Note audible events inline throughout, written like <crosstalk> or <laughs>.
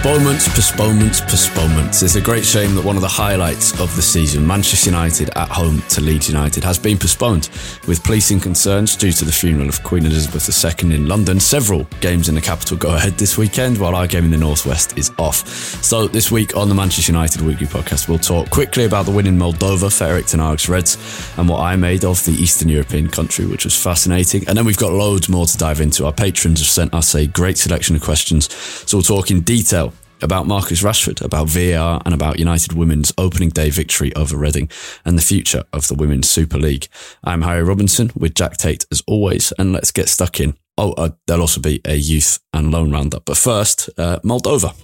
Postponements, postponements, postponements. It's a great shame that one of the highlights of the season, Manchester United at home to Leeds United, has been postponed with policing concerns due to the funeral of Queen Elizabeth II in London. Several games in the capital go ahead this weekend, while our game in the Northwest is off. So this week on the Manchester United Weekly Podcast, we'll talk quickly about the win in Moldova for Erik Ten Reds and what I made of the Eastern European country, which was fascinating. And then we've got loads more to dive into. Our patrons have sent us a great selection of questions, so we'll talk in detail about Marcus Rashford, about VAR, and about United Women's opening day victory over Reading and the future of the Women's Super League. I'm Harry Robinson with Jack Tate as always, and let's get stuck in. Oh, uh, there'll also be a youth and loan roundup. But first, uh, Moldova.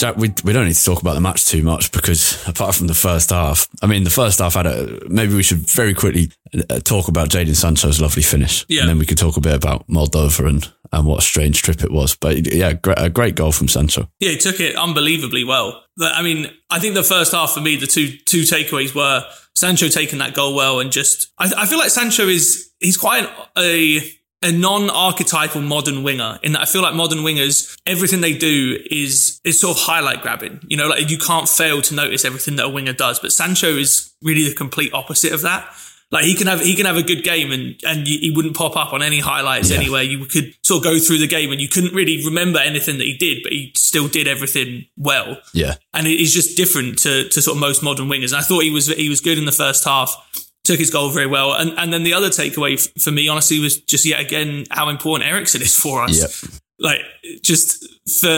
Jack, we, we don't need to talk about the match too much because apart from the first half, I mean, the first half had a, maybe we should very quickly uh, talk about Jadon Sancho's lovely finish. Yeah. And then we could talk a bit about Moldova and, and what a strange trip it was. But yeah, great, a great goal from Sancho. Yeah, he took it unbelievably well. I mean, I think the first half for me, the two two takeaways were Sancho taking that goal well and just I, I feel like Sancho is he's quite a a non-archetypal modern winger in that I feel like modern wingers, everything they do is, is sort of highlight grabbing. You know, like you can't fail to notice everything that a winger does, but Sancho is really the complete opposite of that. Like he can have, he can have a good game and, and he wouldn't pop up on any highlights Yeah. anywhere. You could sort of go through the game and you couldn't really remember anything that he did, but he still did everything well. Yeah. And it is just different to, to sort of most modern wingers. And I thought he was, he was good in the first half took his goal very well. And and then the other takeaway f- for me, honestly, was just yet again how important Eriksen is for us. Yep. Like just for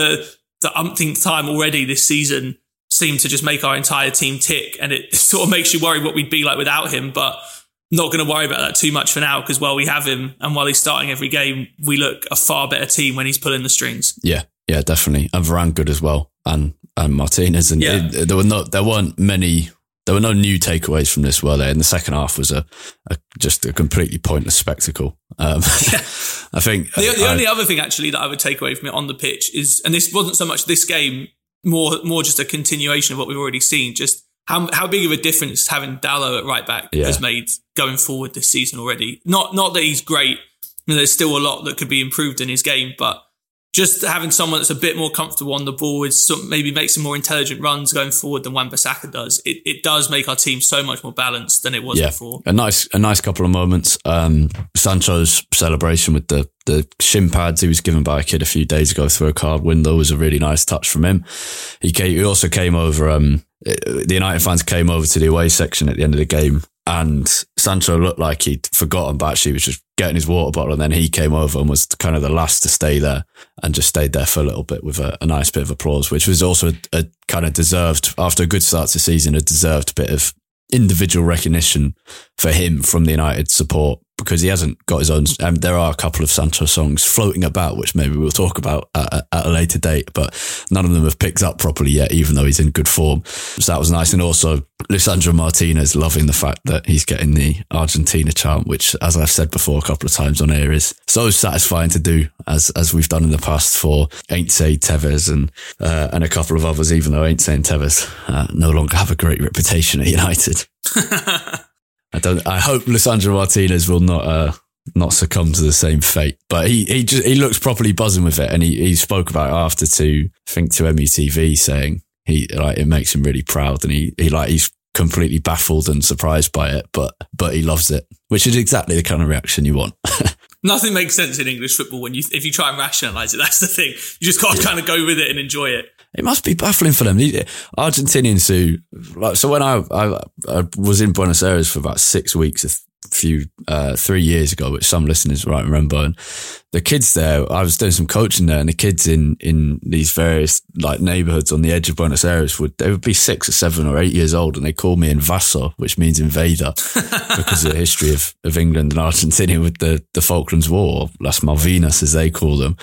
the umpteenth time already this season, seemed to just make our entire team tick, and it <laughs> sort of makes you worry what we'd be like without him. But not going to worry about that too much for now because while we have him and while he's starting every game, we look a far better team when he's pulling the strings. Yeah. Yeah, definitely. And Varane good as well. And, and Martinez. And Yeah. it- there were not, there weren't many, there were no new takeaways from this, were there? And the second half was a, a just a completely pointless spectacle. Um, <laughs> I think The, the I- only other thing actually that I would take away from it on the pitch is, and this wasn't so much this game, more more just a continuation of what we've already seen. Just how how big of a difference having Dalot at right back Yeah. has made going forward this season already. Not not that he's great. I mean, there's still a lot that could be improved in his game, but just having someone that's a bit more comfortable on the ball with some, maybe make some more intelligent runs going forward than Wan-Bissaka does. It, it does make our team so much more balanced than it was yeah, before. a nice, a nice couple of moments. Um, Sancho's celebration with the the shin pads he was given by a kid a few days ago through a card window was a really nice touch from him. He came, he also came over. Um, the United fans came over to the away section at the end of the game, and Sancho looked like he'd forgotten, but actually was just getting his water bottle, and then he came over and was kind of the last to stay there, and just stayed there for a little bit with a, a nice bit of applause, which was also a, a kind of deserved after a good start to the season, a deserved bit of individual recognition for him from the United support because he hasn't got his own. Um, there are a couple of Sancho songs floating about, which maybe we'll talk about at, at, a later date, but none of them have picked up properly yet, even though he's in good form. So that was nice. And also, Lisandro Martinez loving the fact that he's getting the Argentina chant, which, as I've said before a couple of times on air, is so satisfying to do, as as we've done in the past for Heinze Tevez and uh, and a couple of others, even though Heinze and Tevez uh, no longer have a great reputation at United. <laughs> I don't. I hope Lisandro Martinez will not uh, not succumb to the same fate. But he he just he looks properly buzzing with it, and he he spoke about it after to I think to MUTV saying he like it makes him really proud, and he he like he's completely baffled and surprised by it, but but he loves it, which is exactly the kind of reaction you want. <laughs> Nothing makes sense in English football when you if you try and rationalize it. That's the thing. You just got to yeah. kind of go with it and enjoy it. It must be baffling for them. Argentinians who, like, so when I, I, I was in Buenos Aires for about six weeks, a few, uh, three years ago, which some listeners might remember, and the kids there, I was doing some coaching there and the kids in, in these various like neighborhoods on the edge of Buenos Aires would, they would be six or seven or eight years old and they call me Invaso, which means invader <laughs> because of the history of, of England and Argentina with the, the Falklands War, Las Malvinas as they call them.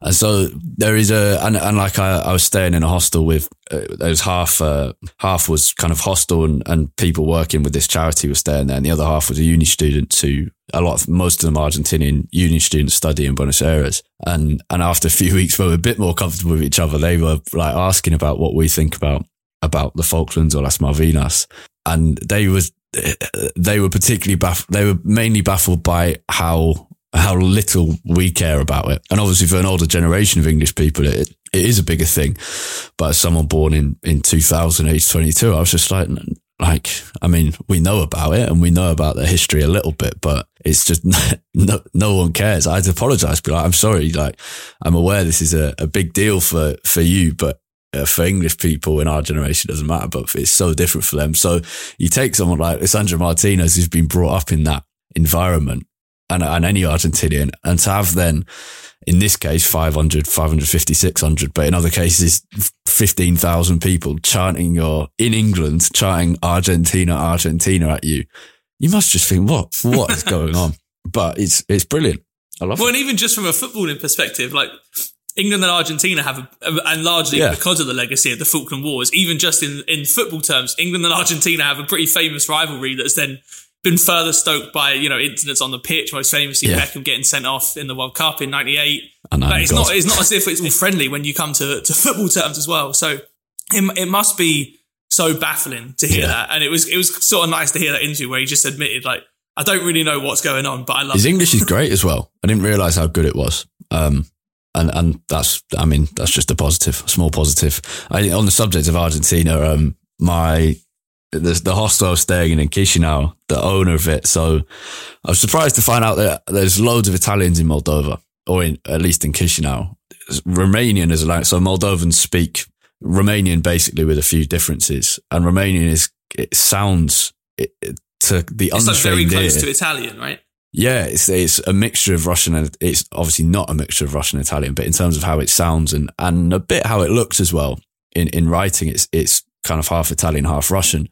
And so there is a, and, and like I, I was staying in a hostel with, uh, there was half, uh, half was kind of hostel and, and people working with this charity were staying there and the other half was a uni student who a lot of most of them Argentinian uni students study in Buenos Aires. And and after a few <laughs> weeks we were a bit more comfortable with each other, they were like asking about what we think about about the Falklands or Las Malvinas. And they was they were particularly baffled they were mainly baffled by how how little we care about it. And obviously for an older generation of English people it it is a bigger thing. But as someone born in, in 2000, age 22, I was just like, like, I mean, we know about it and we know about the history a little bit, but it's just <laughs> no, no one cares. I had to apologize, be like, I'm sorry. Like, I'm aware this is a, a big deal for, for you, but uh, for English people in our generation, doesn't matter, but it's so different for them. So you take someone like Lisandro Martinez, who's been brought up in that environment and, and any Argentinian and to have then, in this case, 500, 550, 600, but in other cases, 15,000 people chanting your, in England, chanting Argentina, Argentina at you. You must just think, what, what is going on? <laughs> But it's, it's brilliant. I love it. well, it. and even just from a footballing perspective, like England and Argentina have, a, and largely yeah. because of the legacy of the Falkland Wars, even just in, in football terms, England and Argentina have a pretty famous rivalry that's then been further stoked by you know incidents on the pitch, most famously yeah. Beckham getting sent off in the World Cup in '98. But it's not it's not as if it's all friendly when you come to, to football terms as well. So it, it must be so baffling to hear yeah. that, and it was it was sort of nice to hear that interview where he just admitted like I don't really know what's going on, but I love his it. English is <laughs> great as well. I didn't realize how good it was. Um, and and that's I mean that's just a positive, a small positive. I, on the subject of Argentina, um, my the, the hostel I was staying in in Chisinau, the owner of it. So I was surprised to find out that there's loads of Italians in Moldova, or in, at least in Chisinau. Romanian is a language. So Moldovans speak Romanian basically with a few differences. And Romanian is, it sounds it, it, to the it's like very close ear, to Italian, right? Yeah, it's it's a mixture of Russian and it's obviously not a mixture of Russian and Italian, but in terms of how it sounds and and a bit how it looks as well in in writing, it's it's kind of half Italian, half Russian.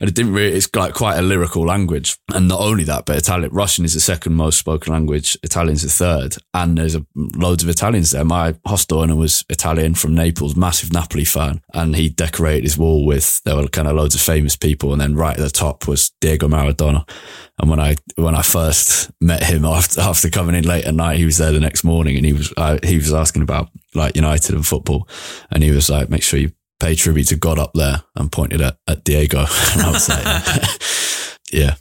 And it didn't really, it's like quite a lyrical language. And not only that, but Italian, Russian is the second most spoken language. Italian's the third. And there's a, loads of Italians there. My hostel owner was Italian from Naples, massive Napoli fan. And he decorated his wall with, there were kind of loads of famous people. And then right at the top was Diego Maradona. And when I when I first met him after after coming in late at night, he was there the next morning, and he was I, he was asking about like United and football, and he was like, "Make sure you pay tribute to God up there and pointed at, at Diego. <laughs> and I was like, <laughs> yeah,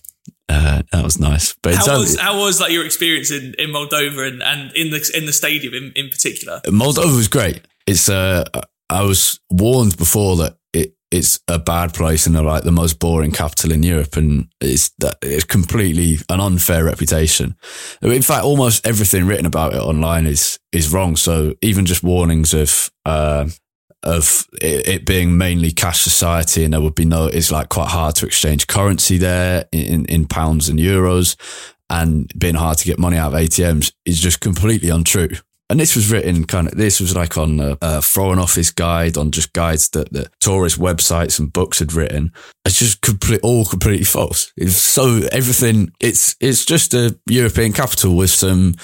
uh, that was nice. But how was, how was like your experience in, in Moldova and, and in the in the stadium in, in particular? Moldova was great. It's uh, I was warned before that it it's a bad place and like the most boring capital in Europe, and it's that it's completely an unfair reputation. In fact, almost everything written about it online is is wrong. So even just warnings of uh, of it, it, being mainly cash society and there would be no, it's like quite hard to exchange currency there in, in pounds and euros and being hard to get money out of ATMs is just completely untrue. and this was written kind of, this was like on a, a foreign office guide, on just guides that, the tourist websites and books had written. It's just complete, all completely false. It's so everything, it's, it's just a European capital with some,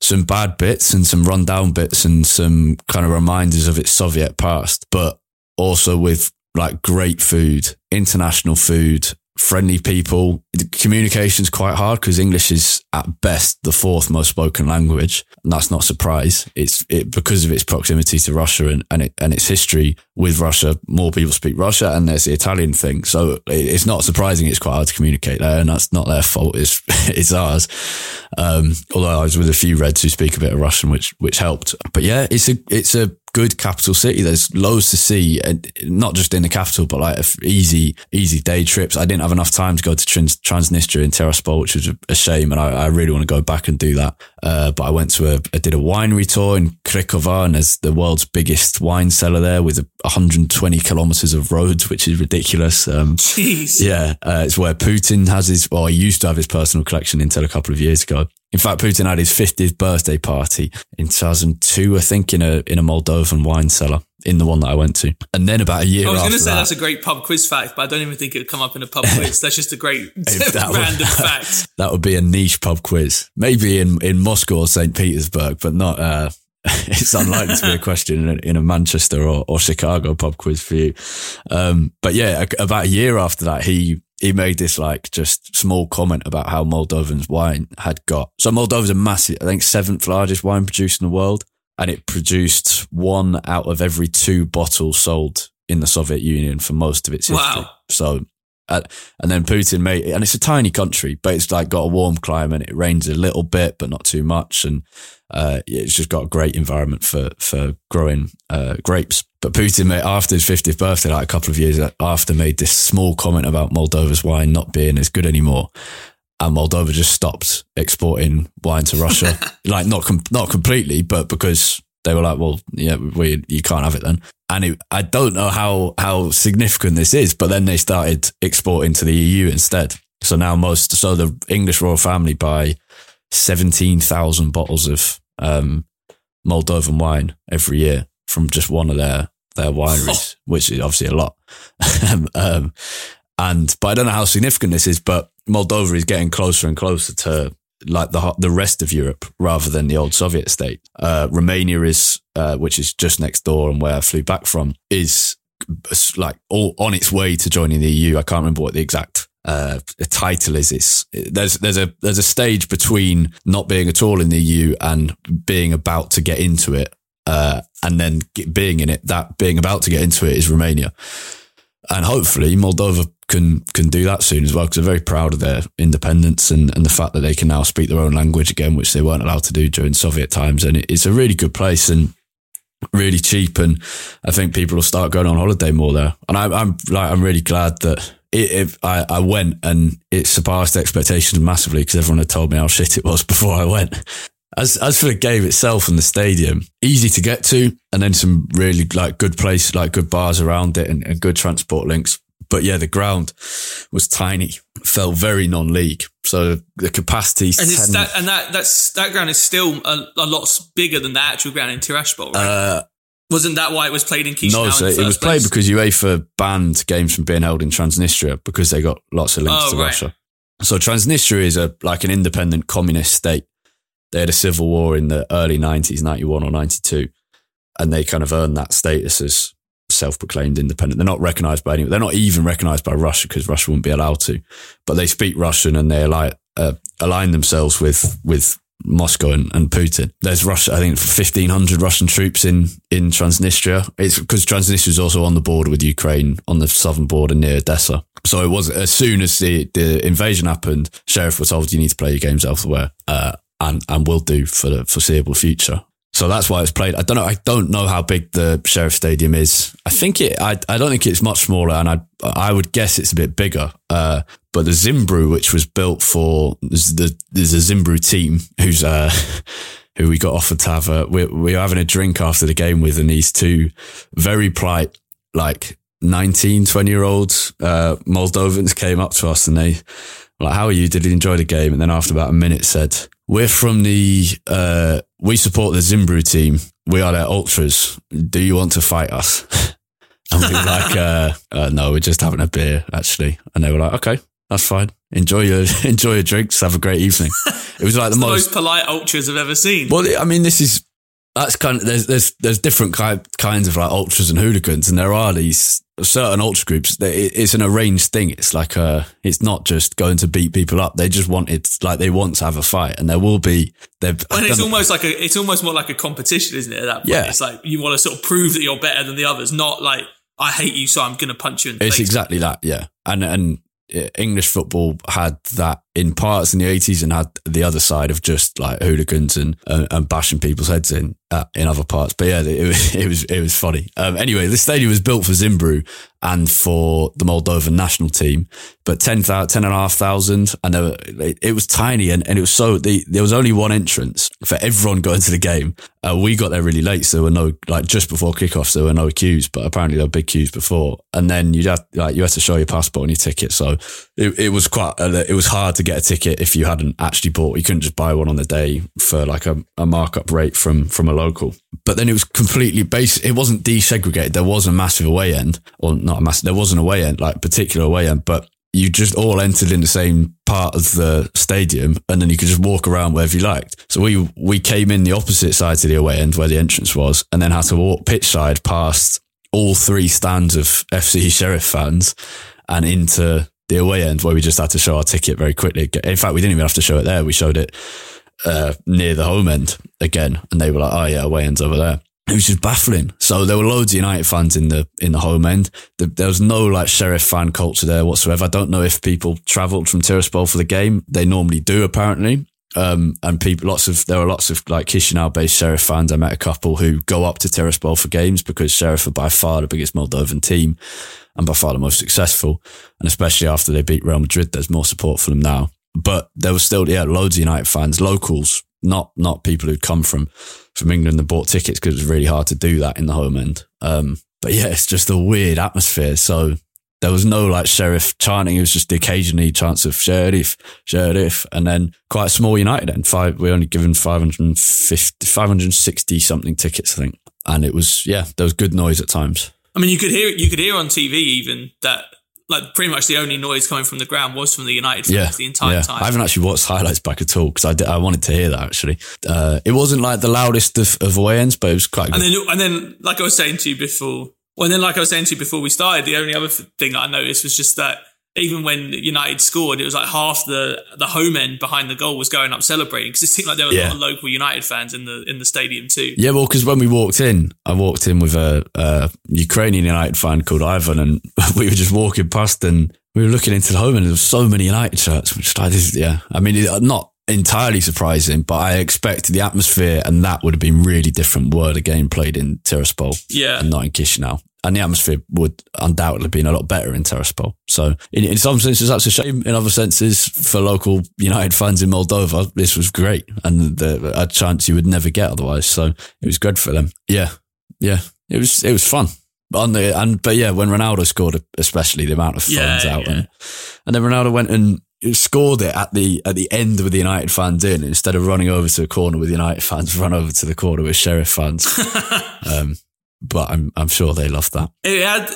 some bad bits and some rundown bits and some kind of reminders of its Soviet past, but also with like great food, international food, friendly people. Communication's quite hard because English is at best the fourth most spoken language. And that's not a surprise. It's it, because of its proximity to Russia and, and, it, and its history with Russia. More people speak Russia and there's the Italian thing. So it's not surprising. It's quite hard to communicate there and that's not their fault. It's, <laughs> it's ours. Um, although I was with a few Reds who speak a bit of Russian, which, which helped. But yeah, it's a, it's a good capital city. There's loads to see, and not just in the capital, but like easy, easy day trips. I didn't have enough time to go to Trans- Transnistria and Tiraspol, which was a shame, and I, I really want to go back and do that. Uh, but I went to a, I did a winery tour in Cricova, and there's the world's biggest wine cellar there with 120 kilometers of roads, which is ridiculous. Um, Jeez. Yeah, uh, it's where Putin has his, well, he used to have his personal collection until a couple of years ago. In fact, Putin had his 50th birthday party in 2002, I think, in a in a Moldovan wine cellar. In the one that I went to, and then about a year. I was going to say that, that's a great pub quiz fact, but I don't even think it would come up in a pub quiz. That's just a great <laughs> <laughs> random would, fact. <laughs> That would be a niche pub quiz, maybe in in Moscow or St. Petersburg, but not. Uh, it's unlikely to be a question in a, in a Manchester or, or, Chicago pub quiz for you. Um, but yeah, about a year after that, he he made this like just small comment about how Moldovan's wine had got. So Moldova's a massive, I think seventh largest wine producer in the world. And it produced one out of every two bottles sold in the Soviet Union for most of its history. Wow. So, uh, and then Putin made, and it's a tiny country, but it's like got a warm climate. It rains a little bit, but not too much. And, uh, it's just got a great environment for, for growing, uh, grapes. But Putin, made, after his 50th birthday, like a couple of years after, made this small comment about Moldova's wine not being as good anymore. And Moldova just stopped exporting wine to Russia. <laughs> like, not, com- not completely, but because they were like, well, yeah, we, you can't have it then. And it, I don't know how, how significant this is, but then they started exporting to the EU instead. So now most, so the English royal family buy 17,000 bottles of um, Moldovan wine every year from just one of their their wineries, <laughs> which is obviously a lot. <laughs> um, and but I don't know how significant this is, but Moldova is getting closer and closer to like the the rest of Europe rather than the old Soviet state. Uh, Romania is, uh, which is just next door and where I flew back from, is like all on its way to joining the EU. I can't remember what the exact uh, a title is. It's there's there's a there's a stage between not being at all in the EU and being about to get into it uh, and then being in it, that being about to get into it is Romania. And hopefully Moldova can can do that soon as well because they're very proud of their independence and, and the fact that they can now speak their own language again, which they weren't allowed to do during Soviet times. And it, it's a really good place and really cheap. And I think people will start going on holiday more there. And I, am like, I'm really glad that it, it, I, I went and it surpassed expectations massively because everyone had told me how <laughs> shit it was before I went. As as for the game itself and the stadium, easy to get to, and then some really like good place, like good bars around it, and, and good transport links. But yeah, the ground was tiny, felt very non-league. So the capacity and, 10, that, and that that's that ground is still a, a lot bigger than the actual ground in Tiraspol, right? Uh, wasn't that why it was played in Chisinau? No, so it was place? played because UEFA banned games from being held in Transnistria because they got lots of links oh, to right. Russia. So Transnistria is a like an independent communist state they had a civil war in the early 90s, 91 or 92, and they kind of earned that status as self proclaimed independent. They're not recognized by anyone. They're not even recognized by Russia because Russia wouldn't be allowed to, but they speak Russian and they align, uh, align themselves with, with Moscow and, and, Putin. There's Russia, I think 1500 Russian troops in, in Transnistria. It's because Transnistria is also on the border with Ukraine on the southern border near Odessa. So it was as soon as the, the invasion happened, sheriff was told you need to play your games elsewhere. Uh, and, and will do for the foreseeable future. So that's why it's played. I don't know. I don't know how big the Sheriff Stadium is. I think it. I, I don't think it's much smaller, and I I would guess it's a bit bigger. Uh, but the Zimbru, which was built for the there's a Zimbru team who's uh <laughs> who we got offered to have a we we were having a drink after the game with, and these two very polite like 19, 20 year olds uh, Moldovans came up to us and they like, "How are you? Did you enjoy the game?" And then after about a minute, said we're from the, uh, we support the Zimbru team. We are their ultras. Do you want to fight us? <laughs> and we were like, uh, uh, no, we're just having a beer, actually. And they were like, okay, that's fine. Enjoy your, <laughs> enjoy your drinks. Have a great evening. It was like the, the most, most polite ultras I've ever seen. well, I mean, this is, that's kind of, there's, there's, there's different ki- kinds of like ultras and hooligans. And there are these certain ultra groups that it, it's an arranged thing. It's like a, it's not just going to beat people up. They just want it, like they want to have a fight and there will be, they've, And it's almost like a, it's almost more like a competition, isn't it? At that point, Yeah. it's like you want to sort of prove that you're better than the others, not like I hate you, so I'm going to punch you in the It's face. exactly that, yeah. And and English football had that in parts in the eighties, and had the other side of just like hooligans and uh, and bashing people's heads in uh, in other parts. But yeah, it was <laughs> it was it was funny. Um, anyway, the stadium was built for Zimbru and for the Moldovan national team, but 10,000 10,500 and there were, it, it was tiny and, and it was so the, there was only one entrance for everyone <laughs> going to the game. Uh, we got there really late, so there were no like just before kickoff, there were no queues, but apparently there were big queues before. And then you had like you had to show your passport and your ticket, so it, it was quite uh, it was hard to get a ticket if you hadn't actually bought. You couldn't just buy one on the day for like a, a markup rate from from a local. But then it was completely base. It wasn't desegregated. There was a massive away end, or not a massive. There was an away end, like particular away end, but you just all entered in the same part of the stadium and then you could just walk around wherever you liked. So we, we came in the opposite side to the away end where the entrance was and then had to walk pitch side past all three stands of FC Sheriff fans and into the away end where we just had to show our ticket very quickly. In fact, we didn't even have to show it there. We showed it uh, near the home end again, and they were like, "Oh yeah, away end's over there." It was just baffling. So there were loads of United fans in the in the home end. The, there was no like Sheriff fan culture there whatsoever. I don't know if people travelled from Tiraspol for the game. They normally do, apparently. Um, and people, lots of there are lots of like Chisinau based Sheriff fans. I met a couple who go up to Tiraspol for games because Sheriff are by far the biggest Moldovan team and by far the most successful. And especially after they beat Real Madrid, there's more support for them now. But there was still, yeah, loads of United fans, locals, not not people who'd come from from England and bought tickets because it was really hard to do that in the home end. Um, but yeah, it's just a weird atmosphere. So there was no like sheriff chanting. It was just the occasionally chants of sheriff, sheriff, and then quite a small United end. Five, we only given 550, 560 something tickets, I think. And it was, yeah, there was good noise at times. I mean, you could hear you could hear on TV even that like pretty much the only noise coming from the ground was from the United fans Yeah, the entire yeah. time. I haven't actually watched highlights back at all because I, did- I wanted to hear that actually. Uh, it wasn't like the loudest of, of away ends, but it was quite good. And then, and then, like I was saying to you before, well, and then, like I was saying to you before we started, the only other thing I noticed was just that even when United scored, it was like half the the home end behind the goal was going up celebrating because it seemed like there were a lot of local United fans in the in the stadium too. Yeah, well, because when we walked in, I walked in with a, a Ukrainian United fan called Ivan, and <laughs> we were just walking past, and we were looking into the home, and there was so many United shirts. Which this, is- yeah, I mean, not entirely surprising, but I expected the atmosphere, and that would have been really different were the game played in Tiraspol, Yeah. and not in Chisinau. And the atmosphere would undoubtedly have been a lot better in Tiraspol. So, in, in some senses, that's a shame. In other senses, for local United fans in Moldova, this was great and the, a chance you would never get otherwise. So, it was good for them. Yeah, yeah, it was it was fun. On the and but yeah, when Ronaldo scored, especially the amount of fans Yeah, out, yeah. and and then Ronaldo went and scored it at the at the end with the United fans in instead of running over to the corner with United fans, run over to the corner with Sheriff fans. <laughs> um, but I'm I'm sure they loved that. It had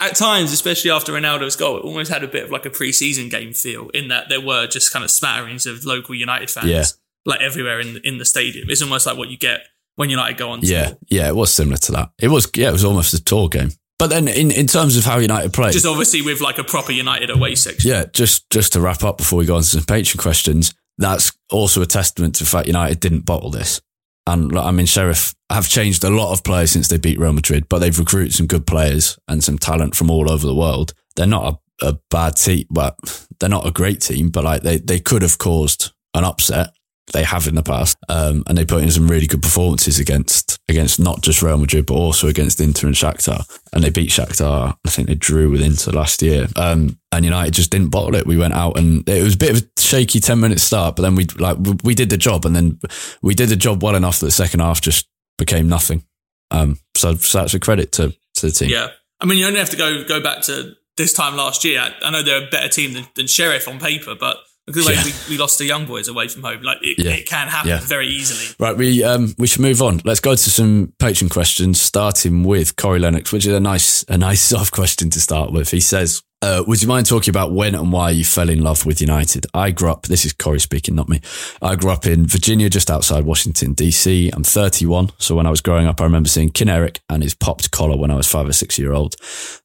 at times, especially after Ronaldo's goal, it almost had a bit of like a pre-season game feel in that there were just kind of smatterings of local United fans, Yeah. like everywhere in in the stadium. It's almost like what you get when United go on. Yeah, tour. yeah, it was similar to that. It was yeah, it was almost a tour game. But then in, in terms of how United played, just obviously with like a proper United away section. yeah, just just to wrap up before we go on to some patron questions, that's also a testament to the fact United didn't bottle this. And I mean, Sheriff have changed a lot of players since they beat Real Madrid, but they've recruited some good players and some talent from all over the world. They're not a, a bad team, but they're not a great team, but like they, they could have caused an upset. They have in the past, um, and they put in some really good performances against against not just Real Madrid but also against Inter and Shakhtar. And they beat Shakhtar. I think they drew with Inter last year. Um, and United just didn't bottle it. We went out and it was a bit of a shaky ten minute start, but then we like we did the job, and then we did the job well enough that the second half just became nothing. Um, so, so that's a credit to to the team. Yeah. I mean, you only have to go go back to this time last year. I, know they're a better team than, than Sheriff on paper, but because like, Yeah. we, we lost the young boys away from home. Like it, Yeah. it can happen Yeah. very easily. Right, we um we should move on. Let's go to some patron questions, starting with Corey Lennox, which is a nice a nice <laughs> soft question to start with. He says, uh, "Would you mind talking about when and why you fell in love with United?" I grew up. This is Corey speaking, not me. I grew up in Virginia, just outside Washington D.C. I'm 31, so when I was growing up, I remember seeing King Eric and his popped collar when I was five or six year old.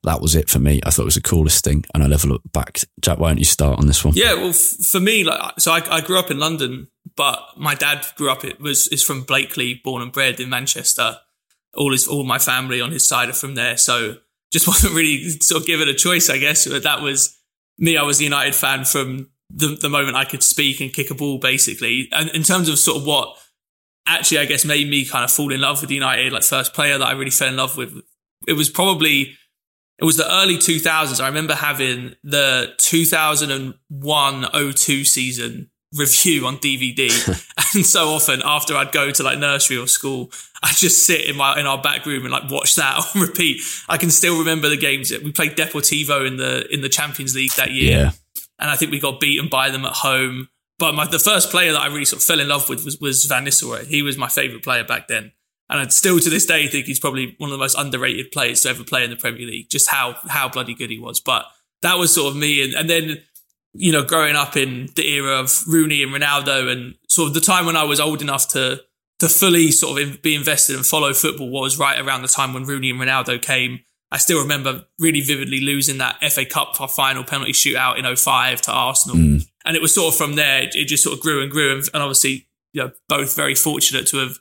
That was it for me. I thought it was the coolest thing, and I never looked back. Jack, why don't you start on this one? Yeah, well, f- for me, like, so I, I grew up in London, but my dad grew up. It was is from Blackley, born and bred in Manchester. All his all my family on his side are from there, so just <laughs> wasn't really sort of given a choice, I guess. But that was me. I was a United fan from the the moment I could speak and kick a ball, basically. And in terms of sort of what actually, I guess, made me kind of fall in love with United, like first player that I really fell in love with, it was probably it was the early 2000s. I remember having the 2001-02 season review on DVD. <laughs> and so often after I'd go to like nursery or school, I'd just sit in my in our back room and like watch that <laughs> on repeat. I can still remember the games. We played Deportivo in the in the Champions League that year. Yeah. And I think we got beaten by them at home. But my, the first player that I really sort of fell in love with was, was Van Nistelrooy. He was my favourite player back then. And I still to this day think he's probably one of the most underrated players to ever play in the Premier League, just how how bloody good he was. But that was sort of me. And, and then, you know, growing up in the era of Rooney and Ronaldo and sort of the time when I was old enough to to fully sort of be invested and follow football was right around the time when Rooney and Ronaldo came. I still remember really vividly losing that FA Cup final penalty shootout in 05 to Arsenal. Mm. And it was sort of from there, it just sort of grew and grew. And, and obviously, you know, both very fortunate to have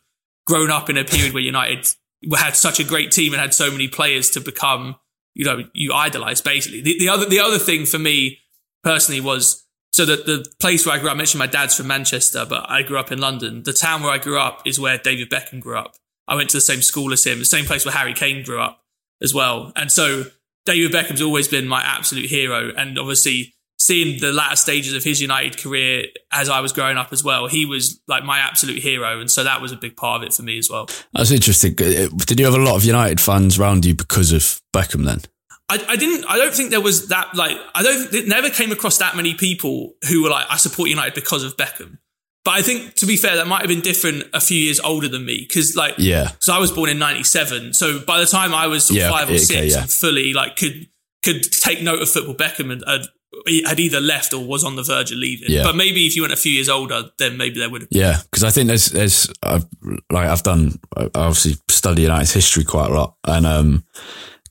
grown up in a period where United had such a great team and had so many players to become, you know, you idolize basically. The, the other, the other thing for me personally was so that the place where I grew up, I mentioned my dad's from Manchester, but I grew up in London. The town where I grew up is where David Beckham grew up. I went to the same school as him, the same place where Harry Kane grew up as well. And so David Beckham's always been my absolute hero. And obviously, seeing the latter stages of his United career as I was growing up as well, he was like my absolute hero. And so that was a big part of it for me as well. That's interesting. Did you have a lot of United fans around you because of Beckham then? I, I didn't. I don't think there was that. Like, I don't. It never came across that many people who were like, "I support United because of Beckham." But I think, to be fair, that might have been different a few years older than me because, like, Yeah. because I was born in '97. So by the time I was sort of Yeah, five or okay, six yeah. and fully like could could take note of football, Beckham had, had, had either left or was on the verge of leaving. Yeah. But maybe if you went a few years older, then maybe there would have. Yeah, because I think there's there's I've, like I've done I obviously study United's history quite a lot, and um,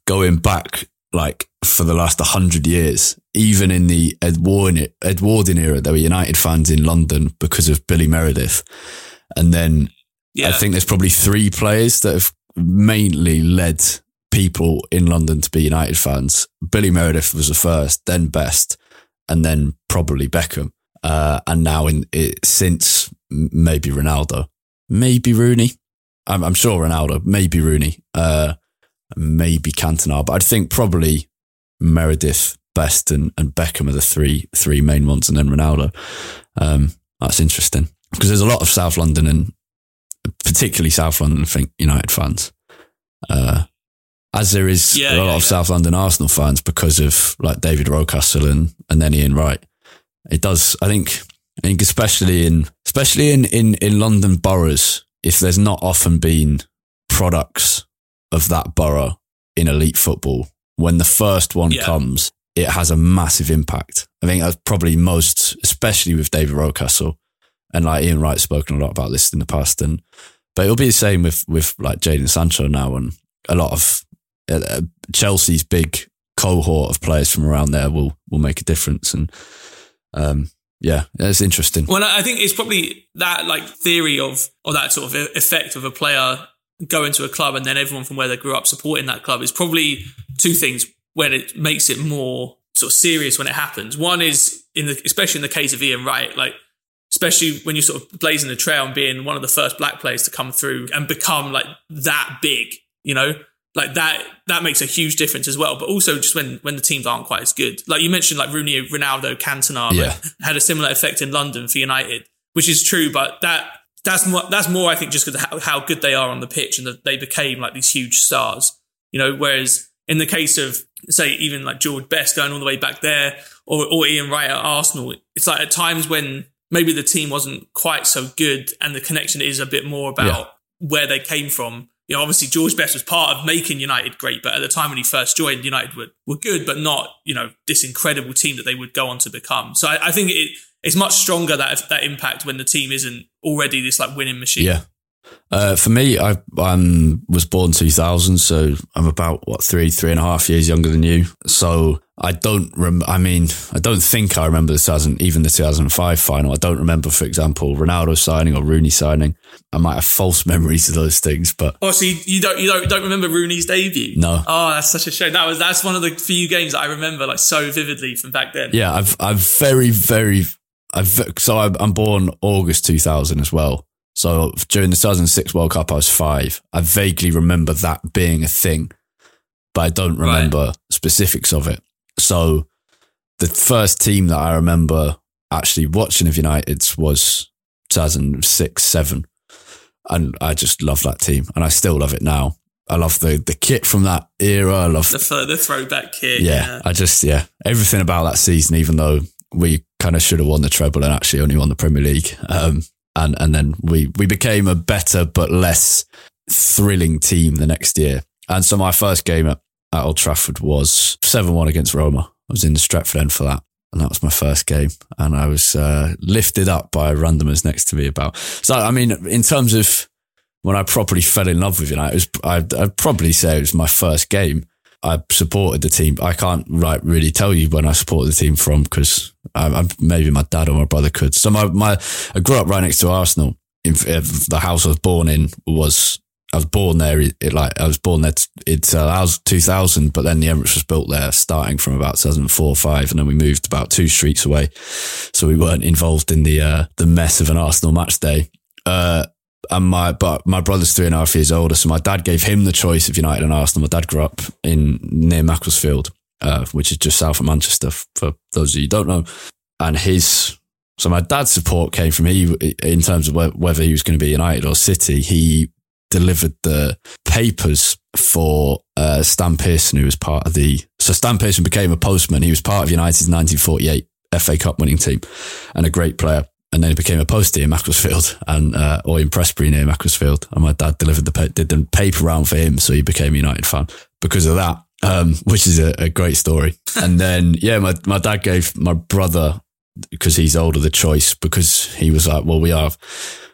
going back like for the last hundred years, even in the Edwardian Edwardian era, there were United fans in London because of Billy Meredith, and then Yeah, I think there's probably three players that have mainly led people in London to be United fans. Billy Meredith was the first, then Best, and then probably Beckham. Uh, and now in it, since maybe Ronaldo, maybe Rooney. I'm, I'm sure Ronaldo, maybe Rooney, uh, maybe Cantona, but I'd think probably Meredith, Best, and, and Beckham are the three three main ones, and then Ronaldo. Um, that's interesting because there's a lot of South London and particularly South London, I think United fans, uh, as there is Yeah, a lot yeah, of yeah. South London Arsenal fans because of like David Rocastle and and then Ian Wright. It does, I think, I think especially in especially in in in London boroughs, if there's not often been products of that borough in elite football, when the first one Yeah. comes, it has a massive impact. I think that's probably most, especially with David Rocastle and like Ian Wright's spoken a lot about this in the past, and but it'll be the same with with like Jadon Sancho now, and a lot of uh, uh, Chelsea's big cohort of players from around there will will make a difference, and um, yeah, it's interesting. Well, I think it's probably that like theory of or that sort of effect of a player going to a club and then everyone from where they grew up supporting that club is probably two things when it makes it more sort of serious when it happens. One is in the especially in the case of Ian Wright, like especially when you're sort of blazing the trail and being one of the first black players to come through and become like that big, you know, like that that makes a huge difference as well. But also just when when the teams aren't quite as good, like you mentioned, like Rooney, Ronaldo, Cantona, Yeah. had a similar effect in London for United, which is true. But that that's more that's more I think just because how, how good they are on the pitch and that they became like these huge stars, you know. Whereas in the case of say even like George Best going all the way back there, or, or Ian Wright at Arsenal, it's like at times when maybe the team wasn't quite so good and the connection is a bit more about yeah. where they came from. You know, obviously George Best was part of making United great, but at the time when he first joined, United were, were good, but not, you know, this incredible team that they would go on to become. So I, I think it, it's much stronger that that impact when the team isn't already this like winning machine. Yeah. Uh, for me, I um, was born 2000, so I'm about what three, three and a half years younger than you. So I don't rem- I mean, I don't think I remember the 2000, even the 2005 final. I don't remember, for example, Ronaldo signing or Rooney signing. I might have false <laughs> memories of those things, but oh, so you, you don't you don't don't remember Rooney's debut? No. Oh, that's such a shame. That was that's one of the few games that I remember like so vividly from back then. Yeah, I've I've very very I've so I'm born August 2000 as well. So during the 2006 World Cup, I was five. I vaguely remember that being a thing, but I don't remember right. specifics of it. So the first team that I remember actually watching of United's was 2006 7. And I just love that team. And I still love it now. I love the, the kit from that era. I love the, the throwback kit. Yeah, yeah, I just, yeah, everything about that season, even though we kind of should have won the treble and actually only won the Premier League. Um, and and then we we became a better but less thrilling team the next year. And so my first game at, at Old Trafford was seven one against Roma. I was in the Stretford end for that. And that was my first game. And I was uh, lifted up by randomers next to me about. So, I mean, in terms of when I properly fell in love with United, it was, I'd, I'd probably say it was my first game. I supported the team. I can't right really tell you when I supported the team from because maybe my dad or my brother could. So my, my I grew up right next to Arsenal. In, the house I was born in was I was born there. It, it like I was born there. It's uh, I was 2000, but then the Emirates was built there, starting from about 2004 or five, and then we moved about two streets away, so we weren't involved in the uh, the mess of an Arsenal match day. Uh, and my but my brother's three and a half years older, so my dad gave him the choice of United and Arsenal. My dad grew up in near Macclesfield, uh, which is just south of Manchester. For those of you who don't know, and his so my dad's support came from he in terms of whether he was going to be United or City. He delivered the papers for uh, Stan Pearson, who was part of the so Stan Pearson became a postman. He was part of United's 1948 FA Cup winning team and a great player and then he became a postie in Macclesfield and uh, or in Prestbury near Macclesfield. And my dad delivered the did the paper round for him, so he became a United fan because of that, um, which is a, a great story. <laughs> and then yeah, my my dad gave my brother because he's older the choice because he was like, well, we are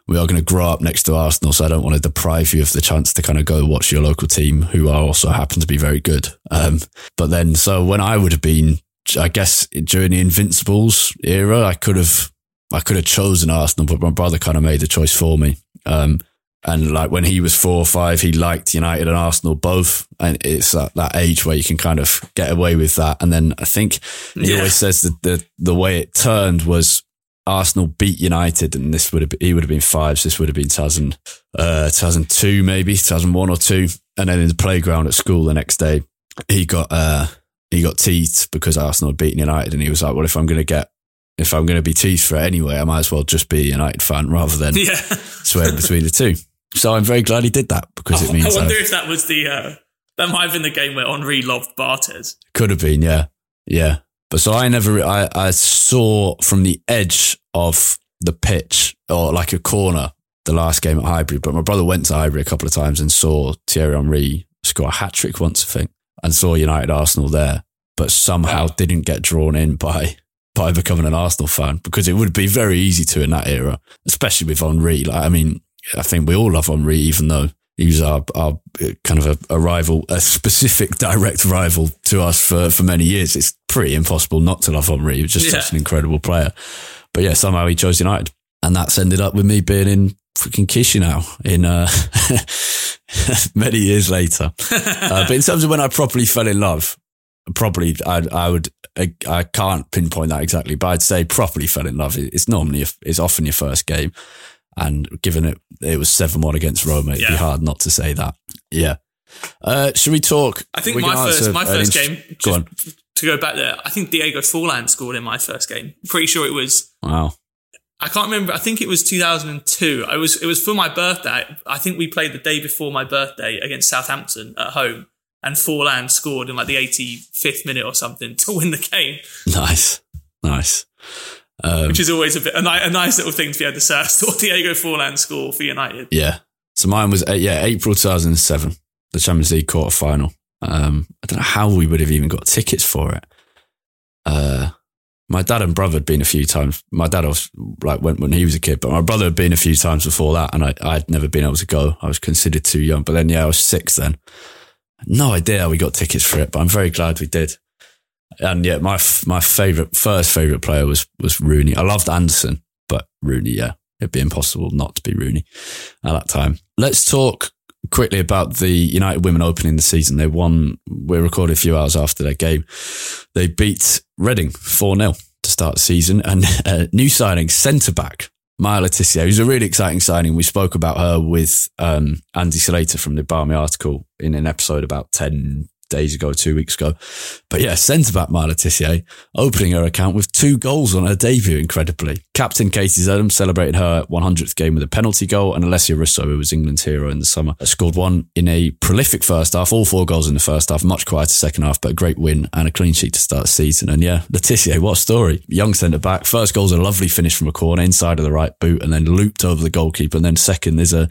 we are going to grow up next to Arsenal, so I don't want to deprive you of the chance to kind of go watch your local team, who are also happen to be very good. Um, but then, so when I would have been, I guess during the Invincibles era, I could have I could have chosen Arsenal, but my brother kind of made the choice for me. Um, and like when he was four or five, he liked United and Arsenal both. And it's that, that age where you can kind of get away with that. And then I think he yeah. always says that the, the way it turned was Arsenal beat United and this would have been, he would have been five. So this would have been 2000, uh, 2002, maybe 2001 or two. And then in the playground at school the next day, he got, uh, he got teased because Arsenal had beaten United. And he was like, well, if I'm going to get if I'm going to be teased for it anyway, I might as well just be a United fan rather than yeah. <laughs> sway between the two. So I'm very glad he did that because it <laughs> means. I wonder I've, if that was the uh, that might have been the game where Henry loved Barthez. Could have been, yeah, yeah. But so I never, I, I saw from the edge of the pitch or like a corner the last game at Highbury. But my brother went to Highbury a couple of times and saw Thierry Henry score a hat trick once, I think, and saw United Arsenal there, but somehow wow. didn't get drawn in by by becoming an Arsenal fan because it would be very easy to in that era, especially with Henry. Like, I mean, I think we all love Henry, even though he was our, our kind of a, a, rival, a specific direct rival to us for, for many years. It's pretty impossible not to love Henry. He was just yeah. such an incredible player. But yeah, somehow he chose United. And that's ended up with me being in freaking Chisinau in uh, <laughs> many years later. <laughs> uh, but in terms of when I properly fell in love, probably I, I would I, I, can't pinpoint that exactly, but I'd say properly fell in love. It's normally it's often your first game, and given it it was seven one against Roma, it'd yeah. be hard not to say that. Yeah. Uh, should we talk? I think my first my first game. Go on. To go back there, I think Diego Forlan scored in my first game. Pretty sure it was. Wow. I can't remember. I think it was 2002. I was it was for my birthday. I think we played the day before my birthday against Southampton at home and Forlan scored in like the 85th minute or something to win the game. Nice, nice. Um, Which is always a bit a, ni- a nice little thing to be able to say. I saw Diego Forlan score for United. Yeah. So mine was uh, yeah April 2007, the Champions League quarter final. Um, I don't know how we would have even got tickets for it. Uh, my dad and brother had been a few times. My dad was like went when he was a kid, but my brother had been a few times before that, and I I'd never been able to go. I was considered too young. But then yeah, I was six then. No idea how we got tickets for it, but I'm very glad we did. And yeah, my my favorite first favorite player was was Rooney. I loved Anderson, but Rooney, yeah, it'd be impossible not to be Rooney at that time. Let's talk quickly about the United women opening the season. They won, we recorded a few hours after their game. They beat Reading 4 0 to start the season. And <laughs> uh, new signing, centre back, Maya Le Tissier, who's a really exciting signing. We spoke about her with um, Andy Slater from the Barmy article in an episode about 10 days ago, two weeks ago. But yeah, centre back Maya Le Tissier opening her account with two goals on her debut, incredibly. Captain Katie Zelem celebrated her 100th game with a penalty goal, and Alessia Russo, who was England's hero in the summer, scored one in a prolific first half, all four goals in the first half, much quieter second half, but a great win and a clean sheet to start the season. And yeah, Le Tissier, what a story. Young centre back. First goal's a lovely finish from a corner inside of the right boot and then looped over the goalkeeper. And then second, there's a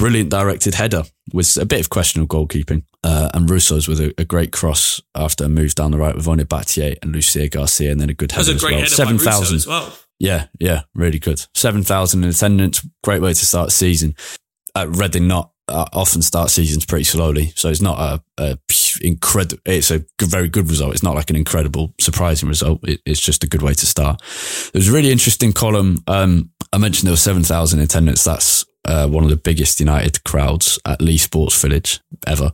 brilliant directed header with a bit of questionable goalkeeping. Uh, and Russo's with a, a, great cross after a move down the right with Ona Batlle and Lucia Garcia, and then a good header That was a great well. header Seven by Russo as well. Yeah, yeah, really good. 7,000 in attendance. Great way to start season. At Reading, not uh, often start seasons pretty slowly. So it's not a, a incredible, it's a good, very good result. It's not like an incredible, surprising result. It, it's just a good way to start. There was a really interesting column. Um, I mentioned there was 7,000 attendance. That's uh, one of the biggest United crowds at Leigh Sports Village ever,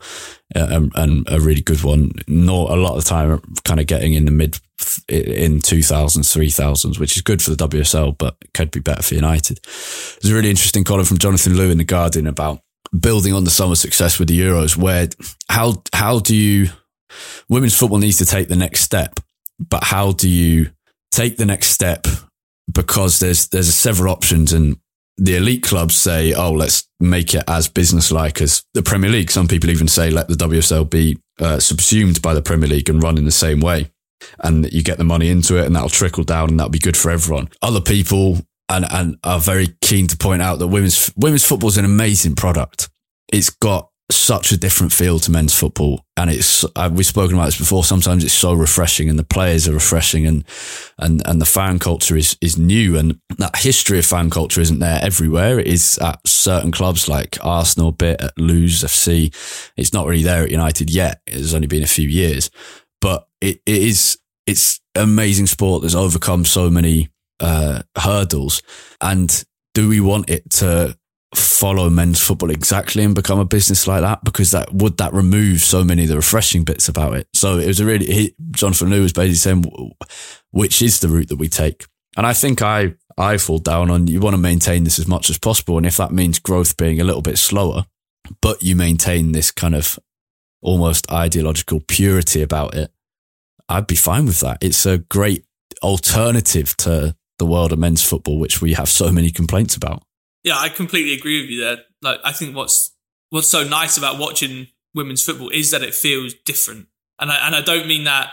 uh, and, and, a really good one. Not a lot of the time, kind of getting in the mid in 2000s, 3000s, which is good for the WSL, but could be better for United. There's a really interesting column from Jonathan Liew in the Guardian about building on the summer success with the Euros, where how how do you women's football needs to take the next step, but how do you take the next step because there's there's several options and the elite clubs say, oh, let's make it as businesslike as the Premier League. Some people even say, let the WSL be uh, subsumed by the Premier League and run in the same way. And you get the money into it and that'll trickle down and that'll be good for everyone. Other people and, and are very keen to point out that women's, women's football is an amazing product. It's got such a different feel to men's football. And it's, uh, we've spoken about this before. Sometimes it's so refreshing and the players are refreshing and, and, and the fan culture is, is new. And that history of fan culture isn't there everywhere. It is at certain clubs like Arsenal, bit at Lewes FC. It's not really there at United yet. It's only been a few years, but it, it is, it's amazing sport that's overcome so many, uh, hurdles. And do we want it to, follow men's football exactly and become a business like that because that would that remove so many of the refreshing bits about it. So it was a really he, Jonathan Liew was basically saying which is the route that we take, and I think I I fall down on you want to maintain this as much as possible, and if that means growth being a little bit slower, but you maintain this kind of almost ideological purity about it, I'd be fine with that. It's a great alternative to the world of men's football, which we have so many complaints about yeah, I completely agree with you there. Like, I think what's what's so nice about watching women's football is that it feels different, and I and I don't mean that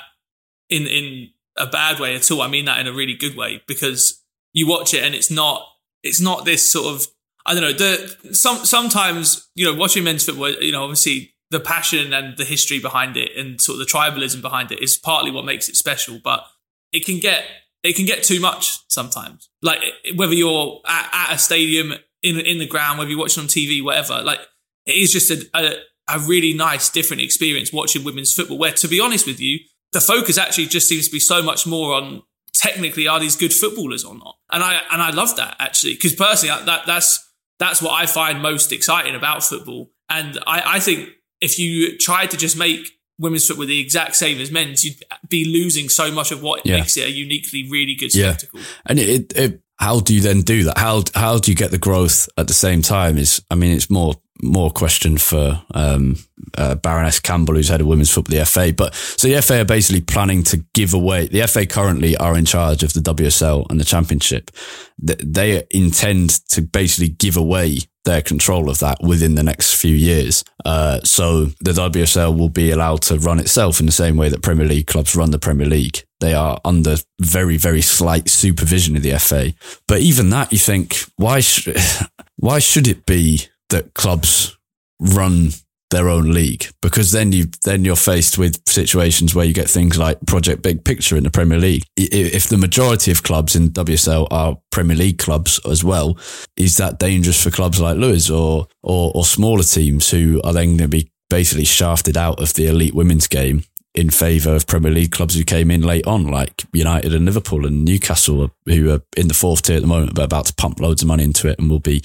in in a bad way at all. I mean that in a really good way because you watch it and it's not it's not this sort of I don't know. The some sometimes you know watching men's football, you know, obviously the passion and the history behind it and sort of the tribalism behind it is partly what makes it special, but it can get it can get too much sometimes. Like whether you're at, at, a stadium in in the ground, whether you're watching on TV, whatever. Like it is just a, a, a really nice, different experience watching women's football. Where, to be honest with you, the focus actually just seems to be so much more on technically are these good footballers or not. And I and I love that actually because personally that that's that's what I find most exciting about football. And I, I think if you try to just make women's football the exact same as men's, you'd be losing so much of what yeah. makes it a uniquely really good spectacle. Yeah. And it, it, how do you then do that? How how do you get the growth at the same time? Is I mean, it's more more question for um, uh, Baroness Campbell, who's head of women's football, the FA. But so the FA are basically planning to give away. The FA currently are in charge of the WSL and the Championship. They intend to basically give away their control of that within the next few years. Uh, so the WSL will be allowed to run itself in the same way that Premier League clubs run the Premier League. They are under very, very slight supervision of the FA. But even that, you think, why, sh- <sighs> why should it be that clubs run their own league because then you then you're faced with situations where you get things like Project Big Picture in the Premier League. If the majority of clubs in WSL are Premier League clubs as well, is that dangerous for clubs like Lewes or or, or smaller teams who are then going to be basically shafted out of the elite women's game in favour of Premier League clubs who came in late on, like United and Liverpool and Newcastle, who are in the fourth tier at the moment, but about to pump loads of money into it and will be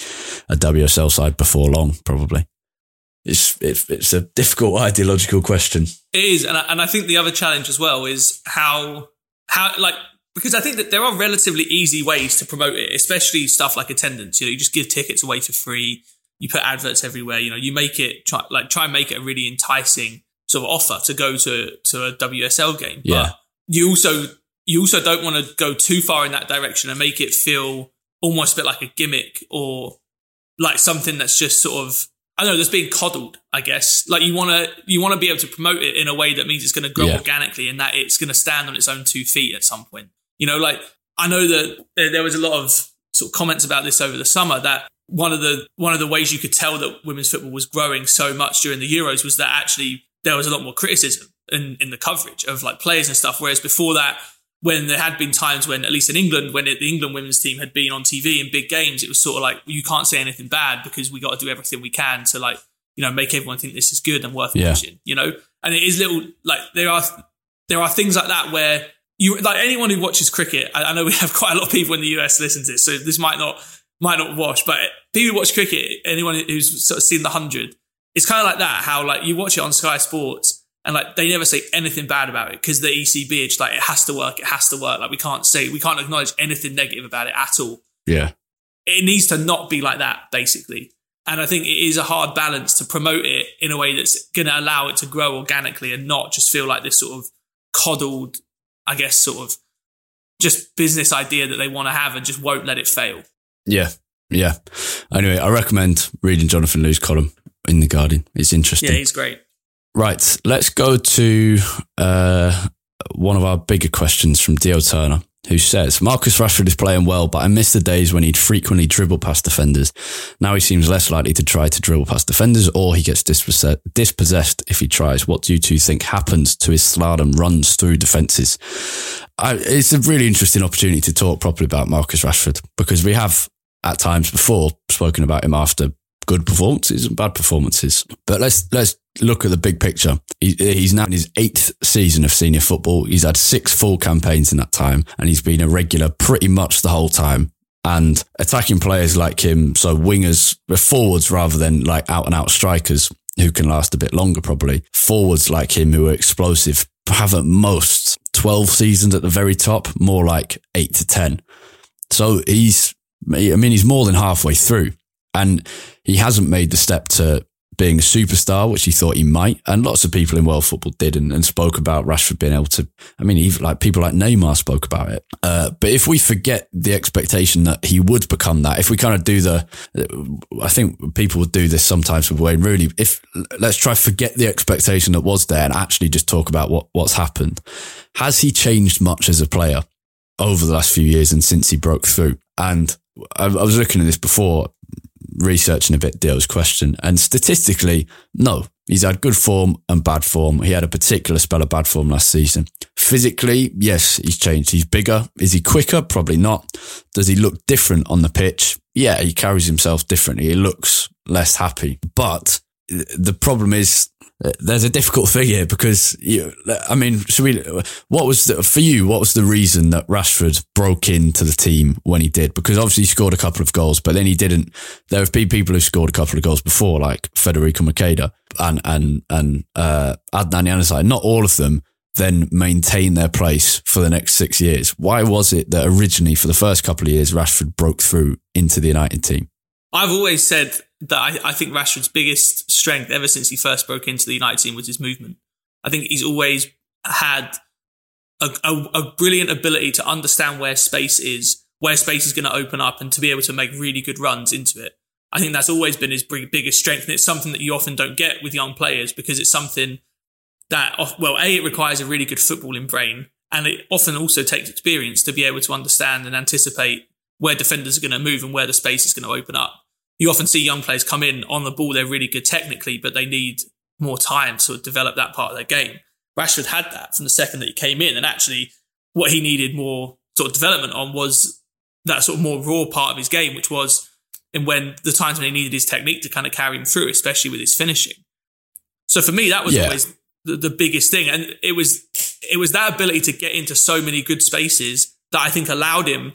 a WSL side before long, probably it's, it's, it's a difficult ideological question. It is, and I, and I think the other challenge as well is how how like because I think that there are relatively easy ways to promote it, especially stuff like attendance. You know, you just give tickets away for free. You put adverts everywhere. You know, you make it try, like try and make it a really enticing sort of offer to go to to a WSL game. Yeah. But you also you also don't want to go too far in that direction and make it feel almost a bit like a gimmick or like something that's just sort of I don't know, that's being coddled, I guess. Like you want to, you want to be able to promote it in a way that means it's going to grow yeah. organically and that it's going to stand on its own two feet at some point. You know, like I know that there was a lot of sort of comments about this over the summer that one of the, one of the ways you could tell that women's football was growing so much during the Euros was that actually there was a lot more criticism in, in the coverage of like players and stuff. Whereas before that, when there had been times when, at least in England, when it, the England women's team had been on TV in big games, it was sort of like you can't say anything bad because we got to do everything we can to like you know make everyone think this is good and worth yeah. watching. You know, and it is little like there are there are things like that where you like anyone who watches cricket. I, I know we have <laughs> quite a lot of people in the US listen to this, so this might not might not watch, but people who watch cricket, anyone who's sort of seen the hundred, it's kind of like that. How like you watch it on Sky Sports and like they never say anything bad about it because the ECB it's like it has to work, it has to work. Like we can't say we can't acknowledge anything negative about it at all. Yeah. It needs to not be like that, basically. And I think it is a hard balance to promote it in a way that's going to allow it to grow organically and not just feel like this sort of coddled, I guess, sort of just business idea that they want to have and just won't let it fail. Yeah. Yeah. Anyway, I recommend reading Jonathan Liew's column in The Guardian. It's interesting. Yeah, he's great. Right, let's go to uh, one of our bigger questions from Dio Turner, who says Marcus Rashford is playing well, but I miss the days when he'd frequently dribble past defenders. Now he seems less likely to try to dribble past defenders, or he gets dispossessed if he tries. What do you two think happens to his slalom runs through defences? it's a really interesting opportunity to talk properly about Marcus Rashford because we have at times before spoken about him after good performances and bad performances. But let's let's look at the big picture. He, he's now in his eighth season of senior football. He's had six full campaigns in that time, and he's been a regular pretty much the whole time. And attacking players like him, so wingers, uh, forwards rather than like out and out strikers who can last a bit longer, probably forwards like him who are explosive have at most 12 seasons at the very top, more like eight to 10. So he's, I mean, he's more than halfway through. And he hasn't made the step to being a superstar, which he thought he might. And lots of people in world football did and, and spoke about Rashford being able to. I mean, even like people like Neymar spoke about it. Uh, but if we forget the expectation that he would become that, if we kind of do the, I think people would do this sometimes with Wayne Rooney. If let's try forget the expectation that was there and actually just talk about what, what's happened. Has he changed much as a player over the last few years and since he broke through? And I, I was looking at this before researching a bit Dio's question, and statistically, no, he's had good form and bad form. He had a particular spell of bad form last season. Physically, yes, he's changed. He's bigger. Is he quicker? Probably not. Does he look different on the pitch? Yeah, he carries himself differently. He looks less happy. But the problem is there's a difficult thing here because you, I mean, should we, what was the, for you, what was the reason that Rashford broke into the team when he did? Because obviously he scored a couple of goals, but then he didn't. There have been people who scored a couple of goals before, like Federico Macheda and, and, and, uh, Adnan Januzaj. Not all of them then maintain their place for the next six years. Why was it that originally for the first couple of years, Rashford broke through into the United team? I've always said that I, I, think Rashford's biggest strength ever since he first broke into the United team was his movement. I think he's always had a, a, a brilliant ability to understand where space is, where space is going to open up, and to be able to make really good runs into it. I think that's always been his biggest strength. And it's something that you often don't get with young players because it's something that, well, A, it requires a really good footballing brain. And it often also takes experience to be able to understand and anticipate where defenders are going to move and where the space is going to open up. You often see young players come in on the ball, they're really good technically, but they need more time to develop that part of their game. Rashford had that from the second that he came in. And actually, what he needed more sort of development on was that sort of more raw part of his game, which was in when the times when he needed his technique to kind of carry him through, especially with his finishing. So for me, that was yeah. always the, the biggest thing. And it was, it was that ability to get into so many good spaces that I think allowed him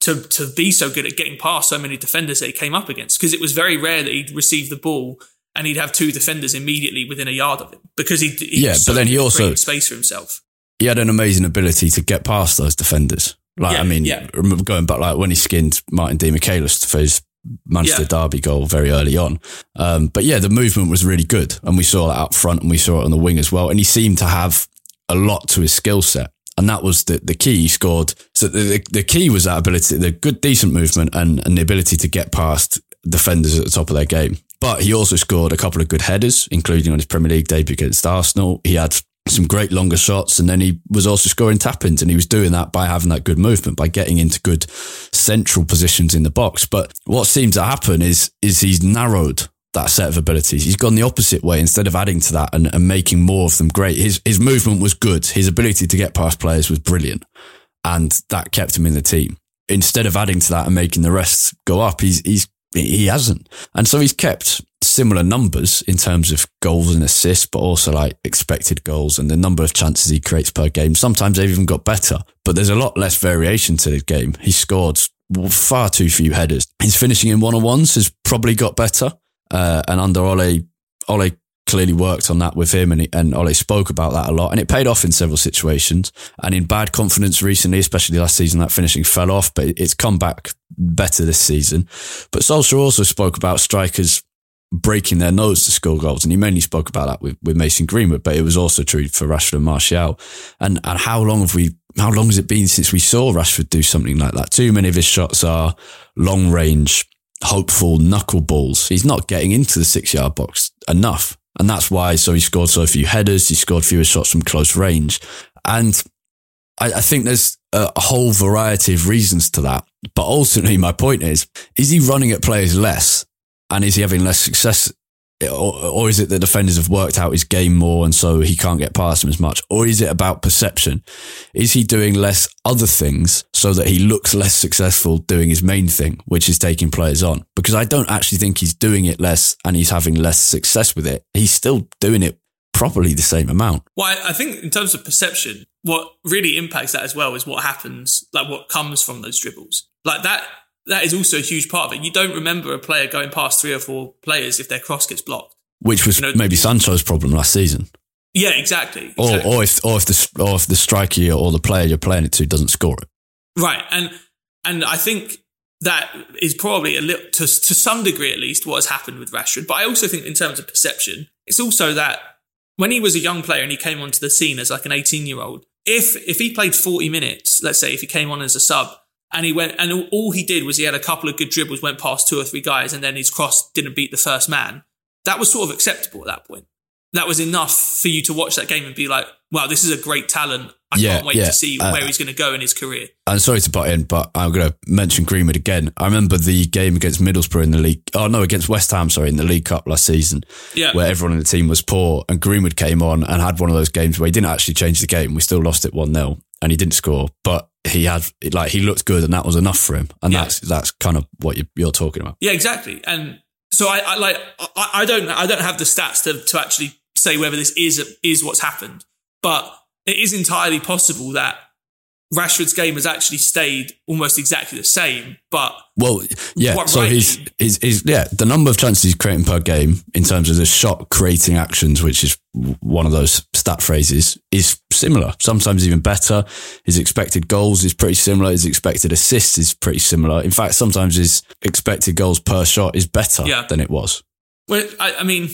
to, to be so good at getting past so many defenders that he came up against. Because it was very rare that he'd receive the ball and he'd have two defenders immediately within a yard of him because he, he yeah, so but then he also space for himself. He had an amazing ability to get past those defenders. Like yeah, I mean, yeah. going back like when he skinned Martin Demichelis for his Manchester yeah. Derby goal very early on. Um, but yeah, the movement was really good. And we saw that up front and we saw it on the wing as well. And he seemed to have a lot to his skill set. And that was the, the key he scored. So the, the, the key was that ability, the good, decent movement and, and the ability to get past defenders at the top of their game. But he also scored a couple of good headers, including on his Premier League debut against Arsenal. He had some great longer shots. And then he was also scoring tap ins and he was doing that by having that good movement, by getting into good central positions in the box. But what seems to happen is, is he's narrowed that set of abilities. He's gone the opposite way instead of adding to that and, and making more of them great. His, his movement was good. His ability to get past players was brilliant. And that kept him in the team. Instead of adding to that and making the rest go up, he's, he's, he hasn't. And so he's kept similar numbers in terms of goals and assists, but also like expected goals and the number of chances he creates per game. Sometimes they've even got better, but there's a lot less variation to the game. He scored far too few headers. His finishing in one on ones has probably got better. Uh, and under Ole, Ole clearly worked on that with him and, he, and Ole spoke about that a lot and it paid off in several situations and in bad confidence recently, especially last season, that finishing fell off, but it's come back better this season. But Solskjaer also spoke about strikers breaking their nose to score goals. And he mainly spoke about that with, with Mason Greenwood, but it was also true for Rashford and Martial. And, and how long have we, how long has it been since we saw Rashford do something like that? Too many of his shots are long range, hopeful knuckleballs. He's not getting into the six yard box enough. And that's why, so he scored so few headers. He scored fewer shots from close range. And I, I think there's a whole variety of reasons to that. But ultimately, my point is, is he running at players less and is he having less success? Or, or, is it the defenders have worked out his game more and so he can't get past them as much? Or is it about perception? Is he doing less other things so that he looks less successful doing his main thing, which is taking players on? Because I don't actually think he's doing it less and he's having less success with it. He's still doing it properly the same amount. Well, I think in terms of perception, what really impacts that as well is what happens, like what comes from those dribbles. Like that that is also a huge part of it. You don't remember a player going past three or four players if their cross gets blocked, which was you know, maybe Sancho's problem last season. Yeah, exactly. Or, exactly. or if or if the or if the striker or the player you're playing it to doesn't score it. Right, and and I think that is probably a little to to some degree at least what has happened with Rashford. But I also think in terms of perception, it's also that when he was a young player and he came onto the scene as like an 18 year old, if if he played 40 minutes, let's say if he came on as a sub and he went, and all he did was he had a couple of good dribbles, went past two or three guys, and then his cross didn't beat the first man. That was sort of acceptable at that point. That was enough for you to watch that game and be like, wow, this is a great talent. I yeah, can't wait yeah. to see uh, where he's going to go in his career. I'm sorry to butt in, but I'm going to mention Greenwood again. I remember the game against Middlesbrough in the league. Oh, no, against West Ham, sorry, in the League Cup last season, yeah. where everyone in the team was poor. And Greenwood came on and had one of those games where he didn't actually change the game. We still lost it 1 0 and he didn't score. But he had like he looked good and that was enough for him and yeah. that's that's kind of what you're, you're, talking about yeah exactly and so I, I like I, I, don't I don't have the stats to, to actually say whether this is is what's happened but it is entirely possible that Rashford's game has actually stayed almost exactly the same, but well, yeah. So he's, he's, he's, yeah, the number of chances he's creating per game in terms of the shot creating actions, which is one of those stat phrases, is similar. Sometimes even better. His expected goals is pretty similar. His expected assists is pretty similar. In fact, sometimes his expected goals per shot is better yeah. than it was. Well, I, I mean,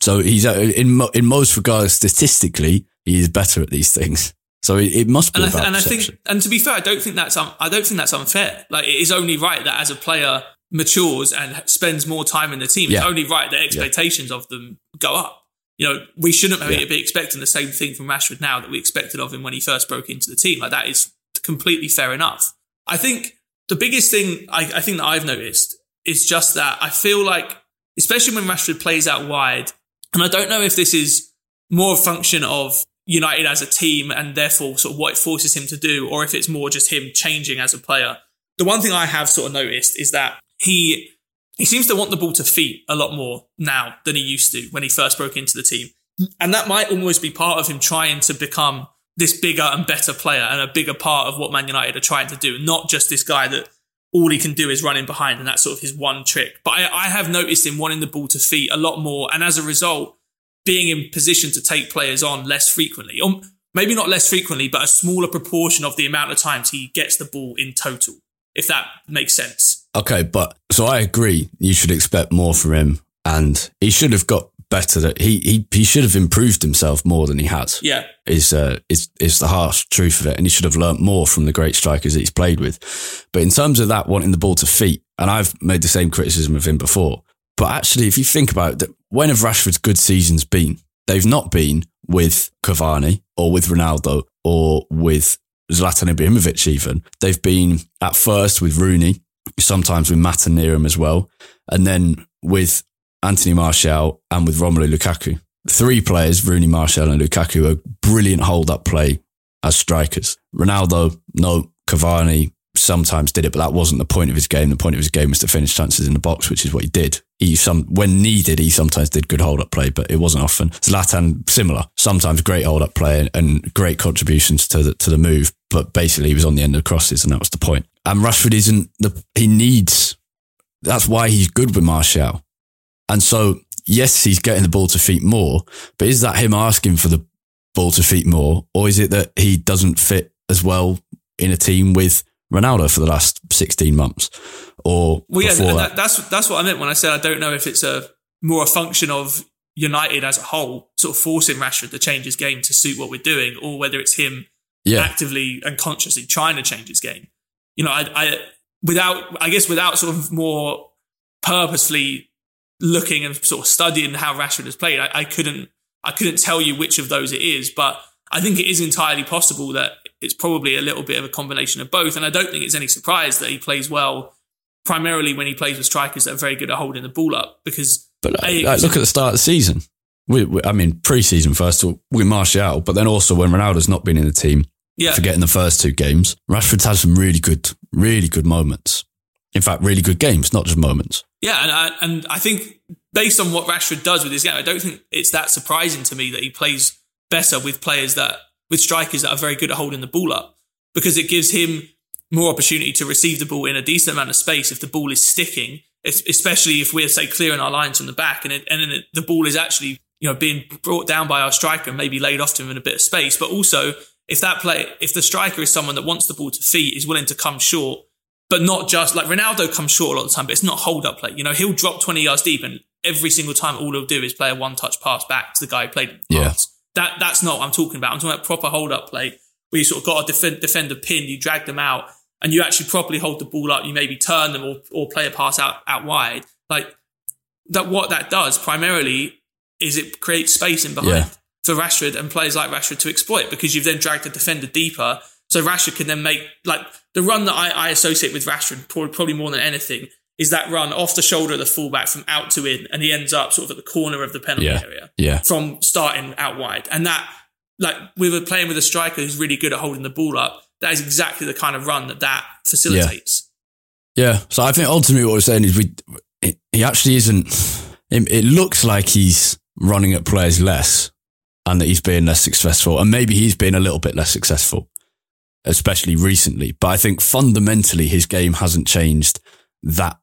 so he's uh, in in most regards statistically, he is better at these things. So it, it must be and about I, and perception. I think, and to be fair, I don't think that's un, I don't think that's unfair. Like it is only right that as a player, matures and spends more time in the team, it's only right that expectations of them go up. You know, we shouldn't Yeah. be expecting the same thing from Rashford now that we expected of him when he first broke into the team. Like that is completely fair enough. I think the biggest thing I, I think that I've noticed is just that I feel like, especially when Rashford plays out wide, and I don't know if this is more a function of United as a team and therefore sort of what it forces him to do, or if it's more just him changing as a player. The one thing I have sort of noticed is that he he seems to want the ball to feet a lot more now than he used to when he first broke into the team. And that might almost be part of him trying to become this bigger and better player and a bigger part of what Man United are trying to do, not just this guy that all he can do is run in behind and that's sort of his one trick. But I, I have noticed him wanting the ball to feet a lot more. And as a result, being in position to take players on less frequently, or maybe not less frequently, but a smaller proportion of the amount of times he gets the ball in total, if that makes sense. Okay, but so I agree. You should expect more from him, and he should have got better. That he he he should have improved himself more than he has. Yeah. Is uh is is the harsh truth of it, and he should have learnt more from the great strikers that he's played with. But in terms of that, wanting the ball to feet, and I've made the same criticism of him before. But actually, if you think about it, when have Rashford's good seasons been? They've not been with Cavani or with Ronaldo or with Zlatan Ibrahimovic even. They've been at first with Rooney, sometimes with Mata near him as well, and then with Anthony Martial and with Romelu Lukaku. Three players, Rooney, Martial and Lukaku, are brilliant hold-up play as strikers. Ronaldo, no. Cavani sometimes did it, but that wasn't the point of his game. The point of his game was to finish chances in the box, which is what he did. He some when needed, he sometimes did good hold-up play, but it wasn't often. Zlatan, similar, sometimes great hold-up play and great contributions to the to the move, but basically he was on the end of the crosses, and that was the point. And Rashford isn't the he needs. That's why he's good with Martial, and so yes, he's getting the ball to feet more, but is that him asking for the ball to feet more, or is it that he doesn't fit as well in a team with Ronaldo for the last sixteen months, or Well, yeah, before that? that, that's that's what I meant when I said I don't know if it's a more a function of United as a whole, sort of forcing Rashford to change his game to suit what we're doing, or whether it's him Yeah, actively and consciously trying to change his game. You know, I, I without I guess without sort of more purposefully looking and sort of studying how Rashford has played, I, I couldn't I couldn't tell you which of those it is, but I think it is entirely possible that it's probably a little bit of a combination of both. And I don't think it's any surprise that he plays well, primarily when he plays with strikers that are very good at holding the ball up. Because but like, like, look at the start of the season. We, we, I mean, pre-season first of all, with Martial, but then also when Ronaldo's not been in the team, yeah, forgetting the first two games, Rashford's had some really good, really good moments. In fact, really good games, not just moments. Yeah, and I, and I think based on what Rashford does with his game, I don't think it's that surprising to me that he plays better with players that with strikers that are very good at holding the ball up because it gives him more opportunity to receive the ball in a decent amount of space if the ball is sticking, especially if we're say clearing our lines from the back and it, and then it, the ball is actually you know being brought down by our striker and maybe laid off to him in a bit of space, but also if that play if the striker is someone that wants the ball to feet is willing to come short but not just like Ronaldo comes short a lot of the time, but it's not hold up play. You know, he'll drop 20 yards deep and every single time all he'll do is play a one touch pass back to the guy who played the Yeah. pass. That, that's not what I'm talking about. I'm talking about proper hold up play where you sort of got a defend, defender pin, you drag them out and you actually properly hold the ball up. You maybe turn them or, or play a pass out, out wide. Like that, what that does primarily is it creates space in behind Yeah. for Rashford and players like Rashford to exploit because you've then dragged the defender deeper. So Rashford can then make like the run that I, I associate with Rashford probably, probably more than anything is that run off the shoulder of the fullback from out to in, and he ends up sort of at the corner of the penalty Yeah. area Yeah. from starting out wide. And that, like, we were playing with a striker who's really good at holding the ball up. That is exactly the kind of run that that facilitates. Yeah. So I think ultimately what we're saying is we, it, he actually isn't, it, it looks like he's running at players less and that he's being less successful. And maybe he's been a little bit less successful, especially recently. But I think fundamentally his game hasn't changed that.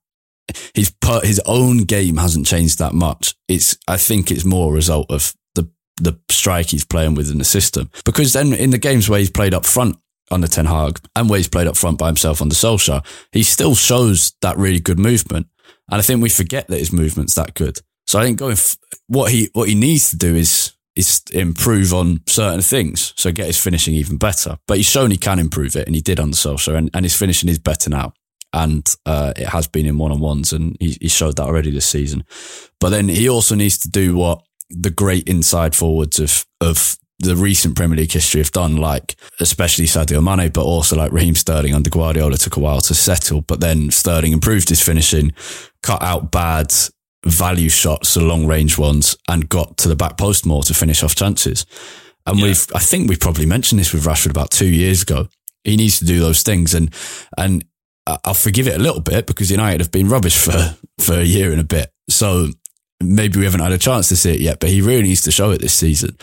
His his own game hasn't changed that much. It's I think it's more a result of the the strike he's playing with in the system. Because then in the games where he's played up front under Ten Hag and where he's played up front by himself under Solskjaer, he still shows that really good movement. And I think we forget that his movement's that good. So I think going f- what he what he needs to do is is improve on certain things. So get his finishing even better. But he's shown he can improve it, and he did under Solskjaer, and, and his finishing is better now. And uh, it has been in one on ones, and he, he showed that already this season. But then he also needs to do what the great inside forwards of of the recent Premier League history have done, like especially Sadio Mane, but also like Raheem Sterling under Guardiola took a while to settle, but then Sterling improved his finishing, cut out bad value shots, the long range ones, and got to the back post more to finish off chances. And yeah. we've, I think we probably mentioned this with Rashford about two years ago. He needs to do those things, and and I'll forgive it a little bit because United have been rubbish for for a year and a bit. So maybe we haven't had a chance to see it yet, but he really needs to show it this season.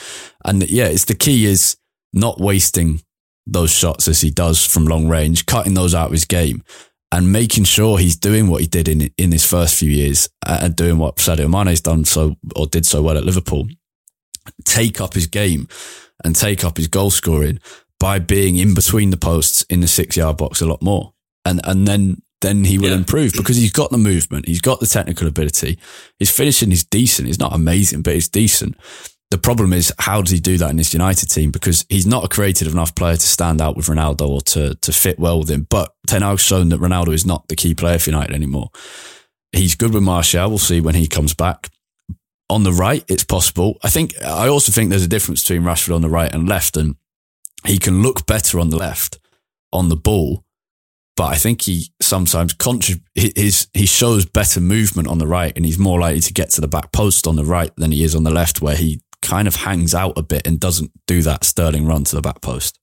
And yeah, it's the key is not wasting those shots as he does from long range, cutting those out of his game and making sure he's doing what he did in in his first few years uh, and doing what Sadio Mane's done so or did so well at Liverpool. Take up his game and take up his goal scoring by being in between the posts in the six yard box a lot more. And and then then he will yeah. improve because he's got the movement, he's got the technical ability. His finishing is decent. He's not amazing, but it's decent. The problem is, how does he do that in this United team? Because he's not a creative enough player to stand out with Ronaldo or to, to fit well with him. But Ten Hag's shown that Ronaldo is not the key player for United anymore. He's good with Martial. We'll see when he comes back. On the right, it's possible. I think, I also think there's a difference between Rashford on the right and left, and he can look better on the left on the ball but I think he sometimes contrib- his he shows better movement on the right, and he's more likely to get to the back post on the right than he is on the left, where he kind of hangs out a bit and doesn't do that Sterling run to the back post.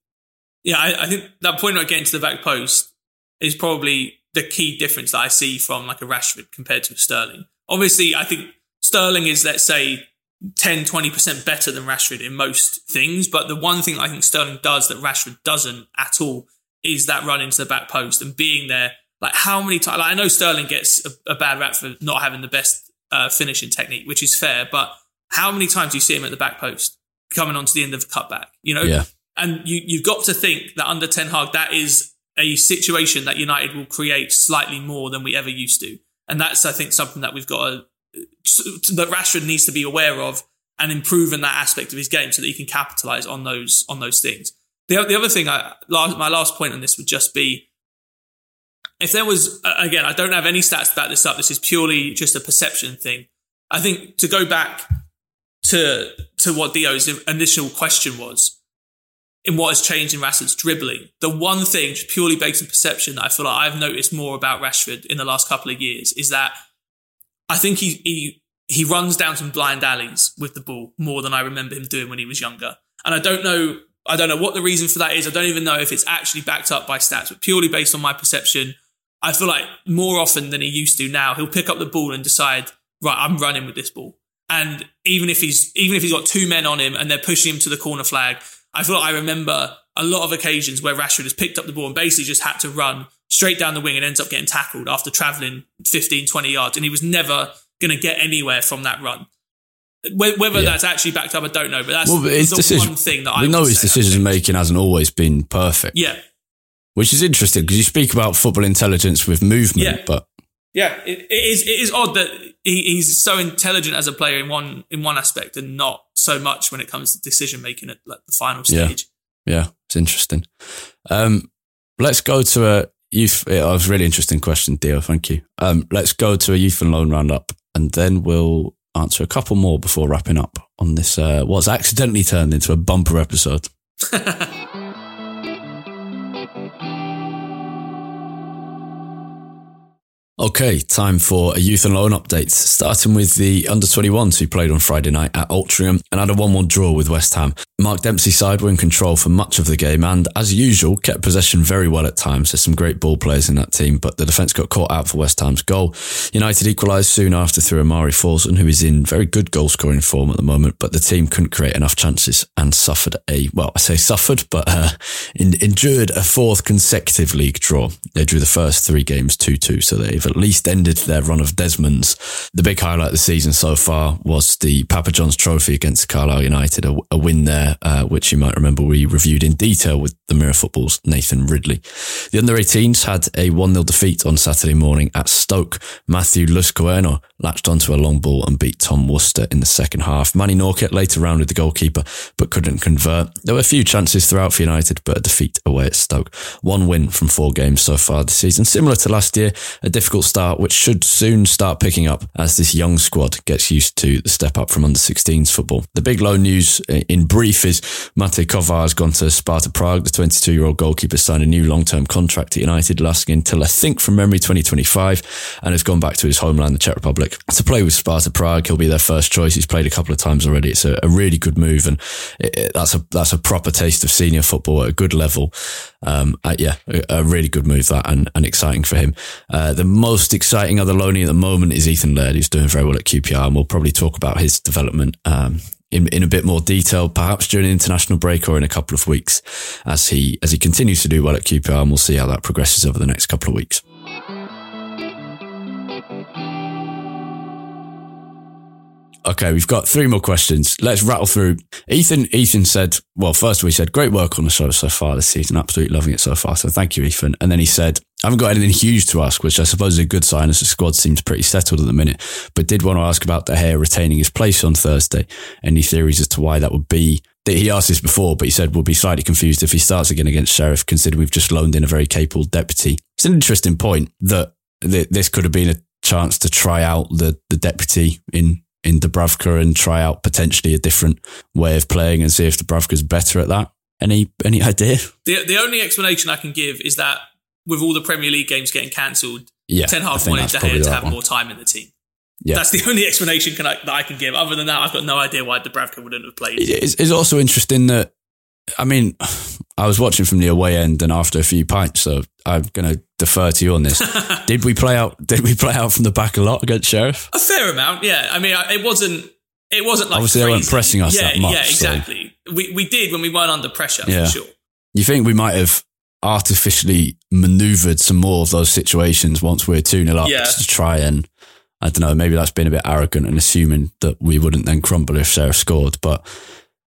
Yeah, I, I think that point about getting to the back post is probably the key difference that I see from like a Rashford compared to Sterling. Obviously, I think Sterling is let's say 10, 20% better than Rashford in most things. But the one thing I think Sterling does that Rashford doesn't at all is that run into the back post and being there. Like how many times? Like I know Sterling gets a, a, bad rap for not having the best uh, finishing technique, which is fair. But how many times do you see him at the back post coming onto the end of a cutback? You know, yeah. And you you've got to think that under Ten Hag, that is a situation that United will create slightly more than we ever used to, and that's I think something that we've got to, that Rashford needs to be aware of and improve in that aspect of his game so that he can capitalize on those on those things. The, the other thing, I, last, my last point on this would just be if there was, again, I don't have any stats to back this up. This is purely just a perception thing. I think to go back to to what Dio's initial question was, in what has changed in Rashford's dribbling, the one thing purely based on perception that I feel like I've noticed more about Rashford in the last couple of years is that I think he he he runs down some blind alleys with the ball more than I remember him doing when he was younger. And I don't know I don't know what the reason for that is. I don't even know if it's actually backed up by stats, but purely based on my perception, I feel like more often than he used to now, he'll pick up the ball and decide, right, I'm running with this ball. And even if he's even if he's got two men on him and they're pushing him to the corner flag, I feel like I remember a lot of occasions where Rashford has picked up the ball and basically just had to run straight down the wing and ends up getting tackled after traveling 15, 20 yards. And he was never going to get anywhere from that run. Whether yeah. that's actually backed up, I don't know. But that's well, his the decision, one thing that I we know his decision making hasn't always been perfect. Yeah, which is interesting because you speak about football intelligence with movement, yeah. but yeah, it, it is. It is odd that he, he's so intelligent as a player in one in one aspect and not so much when it comes to decision making at like the final stage. Yeah, yeah it's interesting. Um, let's go to a youth. It was a really interesting question, Dio. Thank you. Um, let's go to a youth and loan roundup, and then we'll answer a couple more before wrapping up on this, uh, what's accidentally turned into a bumper episode. <laughs> Okay, time for a youth and loan update. Starting with the under 21s who played on Friday night at Altrincham and had a 1 1 draw with West Ham. Mark Dempsey's side were in control for much of the game and, as usual, kept possession very well at times. There's some great ball players in that team, but the defence got caught out for West Ham's goal. United equalised soon after through Omari Forson, who is in very good goal scoring form at the moment, but the team couldn't create enough chances and suffered a, well, I say suffered, but uh, endured a fourth consecutive league draw. They drew the first three games 2 2, so they've at least ended their run of Desmond's. The big highlight of the season so far was the Papa John's Trophy against Carlisle United, a, a win there, uh, which you might remember we reviewed in detail with the Mirror Football's Nathan Ridley. The under 18s had a 1 0 defeat on Saturday morning at Stoke. Matthew Luscoeno latched onto a long ball and beat Tom Wooster in the second half. Manni Norkett later rounded the goalkeeper, but couldn't convert. There were a few chances throughout for United, but a defeat away at Stoke. One win from four games so far this season. Similar to last year, a difficult start, which should soon start picking up as this young squad gets used to the step up from under 16s football. The big loan news in brief is Matěj Kovář has gone to Sparta Prague. The 22 year old goalkeeper signed a new long term contract at United, lasting until I think from memory 2025, and has gone back to his homeland, the Czech Republic, to play with Sparta Prague. He'll be their first choice. He's played a couple of times already. It's a, a really good move, and it, it, that's a that's a proper taste of senior football at a good level. Um, uh, yeah, a, a, really good move that, and, and exciting for him. Uh, the most exciting other loanee at the moment is Ethan Laird, who's doing very well at QPR, and we'll probably talk about his development um, in, in a bit more detail, perhaps during an international break or in a couple of weeks, as he as he continues to do well at QPR, and we'll see how that progresses over the next couple of weeks. Okay, we've got three more questions. Let's rattle through. Ethan, Ethan said, well, first we said, great work on the show so far this season. Absolutely loving it so far. So thank you, Ethan. And then he said, I haven't got anything huge to ask, which I suppose is a good sign as the squad seems pretty settled at the minute, but did want to ask about De Gea retaining his place on Thursday. Any theories as to why that would be? He asked this before, but he said we'll be slightly confused if he starts again against Sheriff, considering we've just loaned in a very capable deputy. It's an interesting point that this could have been a chance to try out the, the deputy in in Dubravka and try out potentially a different way of playing and see if Dubravka's better at that? Any any idea? The the only explanation I can give is that with all the Premier League games getting cancelled, yeah, Ten Hag wanted De Gea to have one. more time in the team. Yeah. That's the <laughs> only explanation can I, that I can give. Other than that, I've got no idea why Dubravka wouldn't have played. It's, it's also interesting that I mean, <sighs> I was watching from the away end, and after a few pints, so I'm going to defer to you on this. <laughs> did we play out? Did we play out from the back a lot against Sheriff? A fair amount, yeah. I mean, it wasn't. It wasn't like obviously crazy. they weren't pressing us yeah, that much. Yeah, exactly. So. We we did when we weren't under pressure yeah. for sure. You think we might have artificially manoeuvred some more of those situations once we're 2 0 up yeah. to try and, I don't know, maybe that's been a bit arrogant and assuming that we wouldn't then crumble if Sheriff scored. But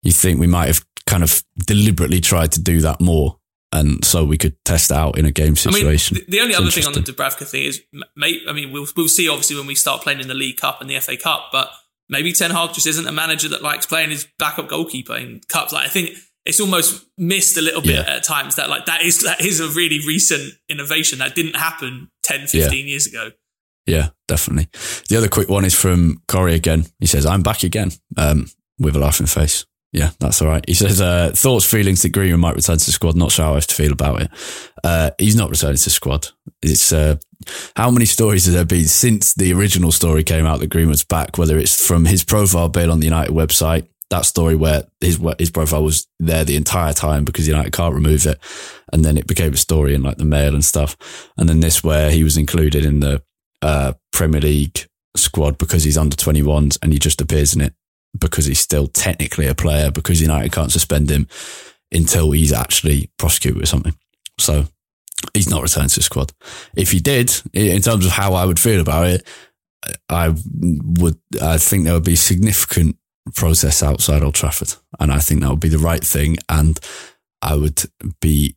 you think we might have kind of deliberately tried to do that more. And so we could test out in a game situation. I mean, the, only it's other thing on the Dubravka thing is, I mean, we'll, we'll see obviously when we start playing in the League Cup and the FA Cup, but maybe Ten Hag just isn't a manager that likes playing his backup goalkeeper in cups. Like I think it's almost missed a little bit yeah. at times that like that is that is a really recent innovation that didn't happen 10, 15 yeah. years ago. Yeah, definitely. The other quick one is from Corey again. He says, I'm back again um, with a laughing face. Yeah, that's all right. He says, uh, thoughts, feelings that Greenwood might return to the squad. Not sure how I have to feel about it. Uh, he's not returning to the squad. It's, uh, how many stories have there been since the original story came out that Greenwood's back, whether it's from his profile bill on the United website, that story where his, his profile was there the entire time because United can't remove it. And then it became a story in like the mail and stuff. And then this where he was included in the, uh, Premier League squad because he's under 21s and he just appears in it because he's still technically a player because United can't suspend him until he's actually prosecuted or something. So he's not returned to the squad. If he did, in terms of how I would feel about it, I would, I think there would be significant process outside Old Trafford. And I think that would be the right thing. And I would be,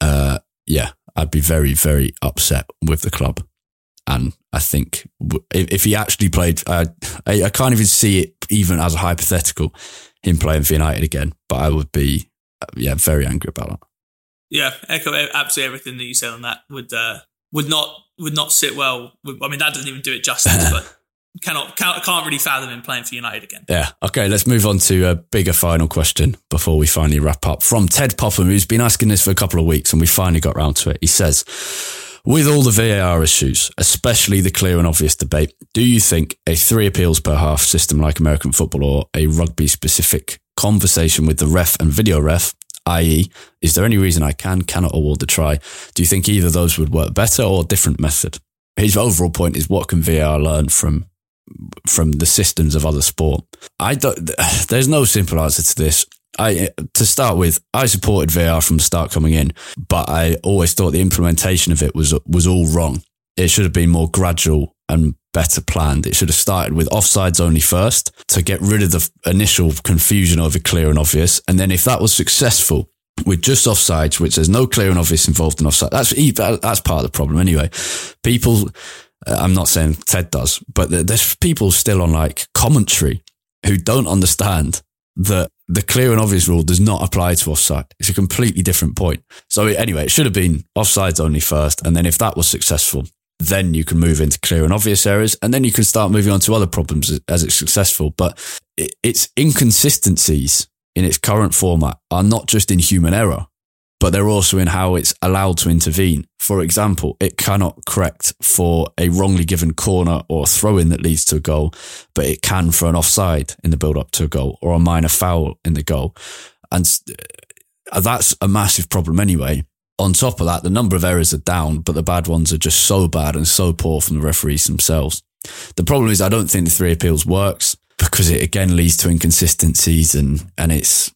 uh, yeah, I'd be very, very upset with the club and I think if he actually played, uh, I, I can't even see it even as a hypothetical, him playing for United again. But I would be, uh, yeah, very angry about that. Yeah, echo absolutely everything that you said on that. Would uh, would not would not sit well. With, I mean, that doesn't even do it justice, <laughs> but cannot can't, can't really fathom him playing for United again. Yeah. Okay, let's move on to a bigger final question before we finally wrap up. From Ted Popham, who's been asking this for a couple of weeks, and we finally got round to it. He says. With all the VAR issues, especially the clear and obvious debate, do you think a three appeals per half system like American football or a rugby specific conversation with the ref and video ref, i.e., is there any reason I can, cannot award the try? Do you think either those would work better or a different method? His overall point is what can VAR learn from from the systems of other sport? I don't, <sighs> there's no simple answer to this. I to start with, I supported VR from the start coming in, but I always thought the implementation of it was was all wrong. it should have been more gradual and better planned. It should have started with offsides only first to get rid of the initial confusion over clear and obvious. And then if that was successful, with just offsides, which there's no clear and obvious involved in offside. That's that's part of the problem anyway. People, uh, I'm not saying Ted does, but there's people still on like commentary who don't understand that the clear and obvious rule does not apply to offside. It's a completely different point. So anyway, it should have been offsides only first, and then if that was successful, then you can move into clear and obvious areas, and then you can start moving on to other problems as it's successful. But it's inconsistencies in its current format are not just in human error, but they're also in how it's allowed to intervene. For example, it cannot correct for a wrongly given corner or throw in that leads to a goal, but it can for an offside in the build up to a goal or a minor foul in the goal. And uh, that's a massive problem anyway. On top of that, the number of errors are down, but the bad ones are just so bad and so poor from the referees themselves. The problem is, I don't think the three appeals works because it again leads to inconsistencies and and it's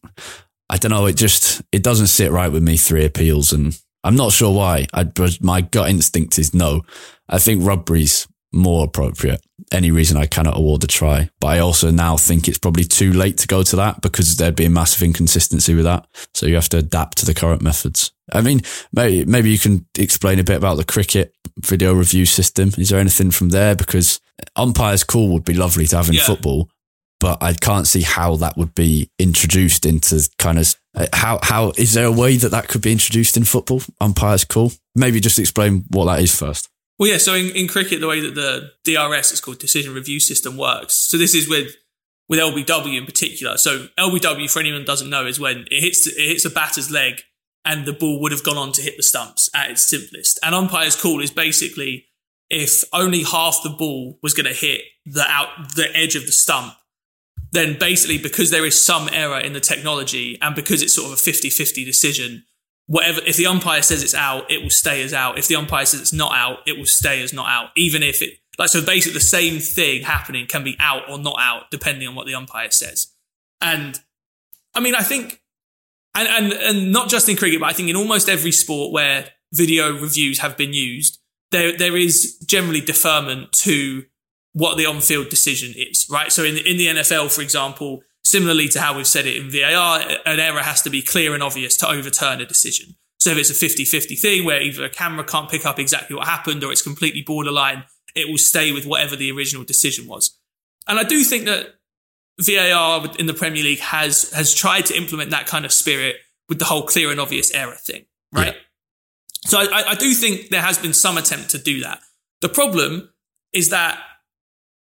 I don't know it just it doesn't sit right with me three appeals and I'm not sure why. I my gut instinct is no. I think rugby's more appropriate. Any reason I cannot award a try. But I also now think it's probably too late to go to that because there'd be a massive inconsistency with that. So you have to adapt to the current methods. I mean maybe maybe you can explain a bit about the cricket video review system. Is there anything from there? Because umpires call would be lovely to have in yeah. football, but I can't see how that would be introduced into kind of uh, how how is there a way that that could be introduced in football? Umpires call. Maybe just explain what that is first. Well, yeah. So in, in cricket, the way that the DRS, it's called decision review system, works. So this is with with LBW in particular. So LBW, for anyone doesn't know, is when it hits it hits a batter's leg and the ball would have gone on to hit the stumps at its simplest. And umpire's call is basically if only half the ball was going to hit the out the edge of the stump, then basically because there is some error in the technology and because it's sort of a 50-50 decision, whatever if the umpire says it's out, it will stay as out. If the umpire says it's not out, it will stay as not out. Even if it like so basically the same thing happening can be out or not out depending on what the umpire says. And I mean I think and and and not just in cricket, but I think in almost every sport where video reviews have been used, there there is generally deferment to what the on-field decision is, right? So in in the NFL, for example, similarly to how we've said it in VAR, an error has to be clear and obvious to overturn a decision. So if it's a 50-50 thing where either a camera can't pick up exactly what happened or it's completely borderline, it will stay with whatever the original decision was. And I do think that VAR in the Premier League has has tried to implement that kind of spirit with the whole clear and obvious error thing, right? Yeah. So I, I do think there has been some attempt to do that. The problem is that,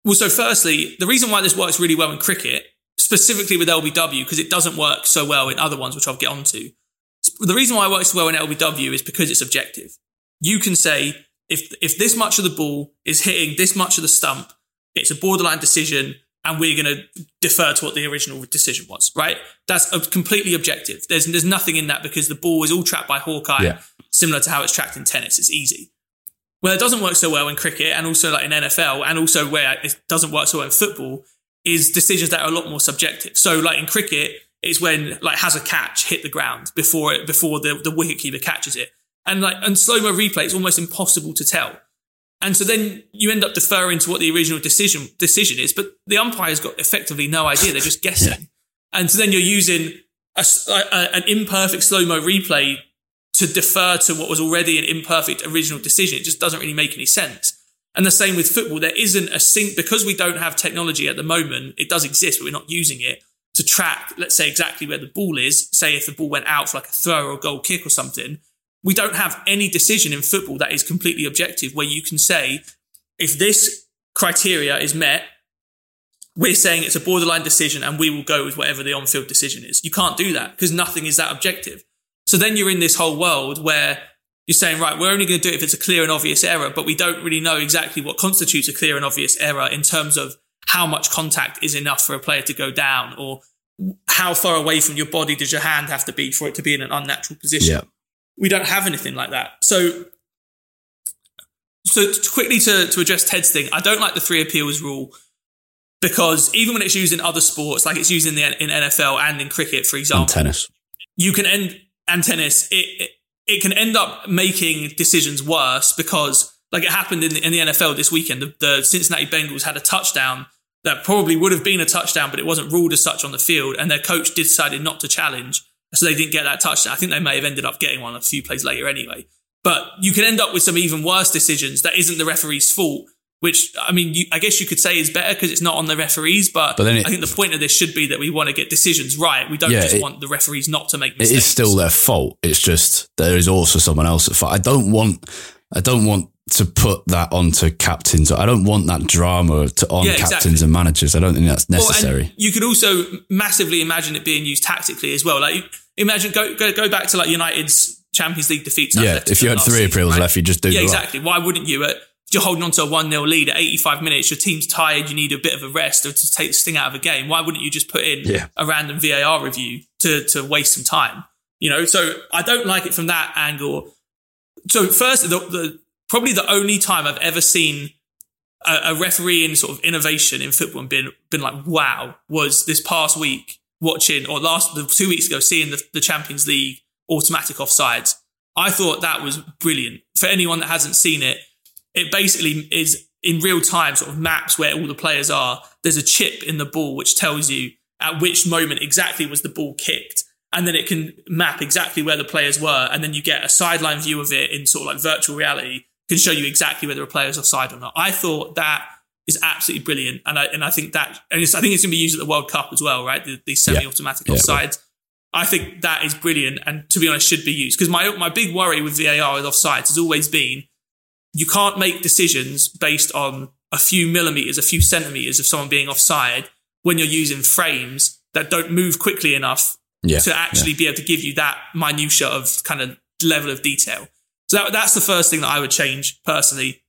well, so firstly, the reason why this works really well in cricket, specifically with LBW, because it doesn't work so well in other ones, which I'll get onto. The reason why it works well in LBW is because it's objective. You can say if if this much of the ball is hitting this much of the stump, it's a borderline decision and we're going to defer to what the original decision was, right? That's completely objective. There's there's nothing in that because the ball is all trapped by Hawkeye, yeah. similar to how it's tracked in tennis. It's easy. Where it doesn't work so well in cricket and also like in NFL and also where it doesn't work so well in football is decisions that are a lot more subjective. So like in cricket, it's when like has a catch hit the ground before it before the, the wicket keeper catches it. And like and slow mo replay, it's almost impossible to tell and so then you end up deferring to what the original decision decision is, but the umpire's got effectively no idea; they're just guessing. Yeah. And so then you're using a, a, an imperfect slow mo replay to defer to what was already an imperfect original decision. It just doesn't really make any sense. And the same with football. There isn't a sync because we don't have technology at the moment. It does exist, but we're not using it to track, let's say exactly where the ball is. Say if the ball went out for like a throw or a goal kick or something, we don't have any decision in football that is completely objective where you can say, if this criteria is met, we're saying it's a borderline decision and we will go with whatever the on field decision is. You can't do that because nothing is that objective. So then you're in this whole world where you're saying, right, we're only going to do it if it's a clear and obvious error, but we don't really know exactly what constitutes a clear and obvious error in terms of how much contact is enough for a player to go down or how far away from your body does your hand have to be for it to be in an unnatural position. Yeah we don't have anything like that. So, so quickly to, to address Ted's thing, I don't like the three appeals rule because even when it's used in other sports, like it's used in the in NFL and in cricket, for example, and tennis, you can end and tennis. It, it it can end up making decisions worse because like it happened in the, in the NFL this weekend. The, the Cincinnati Bengals had a touchdown that probably would have been a touchdown, but it wasn't ruled as such on the field, and their coach decided not to challenge, so they didn't get that touchdown. I think they may have ended up getting one a few plays later anyway. But you can end up with some even worse decisions that isn't the referee's fault, which I mean, you, I guess you could say is better because it's not on the referees. But, But then it- I think the point of this should be that we want to get decisions right. We don't Yeah, just it- want the referees not to make mistakes. It is still their fault. It's just there is also someone else at fault. I don't want, I don't want to put that onto captains. I don't want that drama to on Yeah, captains exactly. and managers. I don't think that's necessary. and you could also massively imagine it being used tactically as well. Like imagine go go, go back to like United's Champions League defeats. yeah, if you had three season, appeals right? left, you just do Yeah, the lot. exactly. Why wouldn't you? At, you're holding on to a 1 0 lead at 85 minutes, your team's tired, you need a bit of a rest or to take the sting out of a game. Why wouldn't you just put in Yeah. a random VAR review to, to waste some time? You know, so I don't like it from that angle. So, first, the, the probably the only time I've ever seen a, a referee in sort of innovation in football and been, been like, wow, was this past week watching, or last the two weeks ago, seeing the, the Champions League automatic offsides. I thought that was brilliant. For anyone that hasn't seen it, it basically is in real time sort of maps where all the players are. There's a chip in the ball which tells you at which moment exactly was the ball kicked. And then it can map exactly where the players were. And then you get a sideline view of it in sort of like virtual reality, can show you exactly whether a player's offside or not. I thought that is absolutely brilliant. And I, and I think that, and it's, I think it's going to be used at the World Cup as well, right? The, the semi automatic Yeah, offsides. I think that is brilliant and to be honest should be used because my my big worry with VAR with offsides has always been you can't make decisions based on a few millimeters, a few centimeters of someone being offside when you're using frames that don't move quickly enough Yeah, to actually be able to give you that minutia of kind of level of detail. So that, that's the first thing that I would change personally.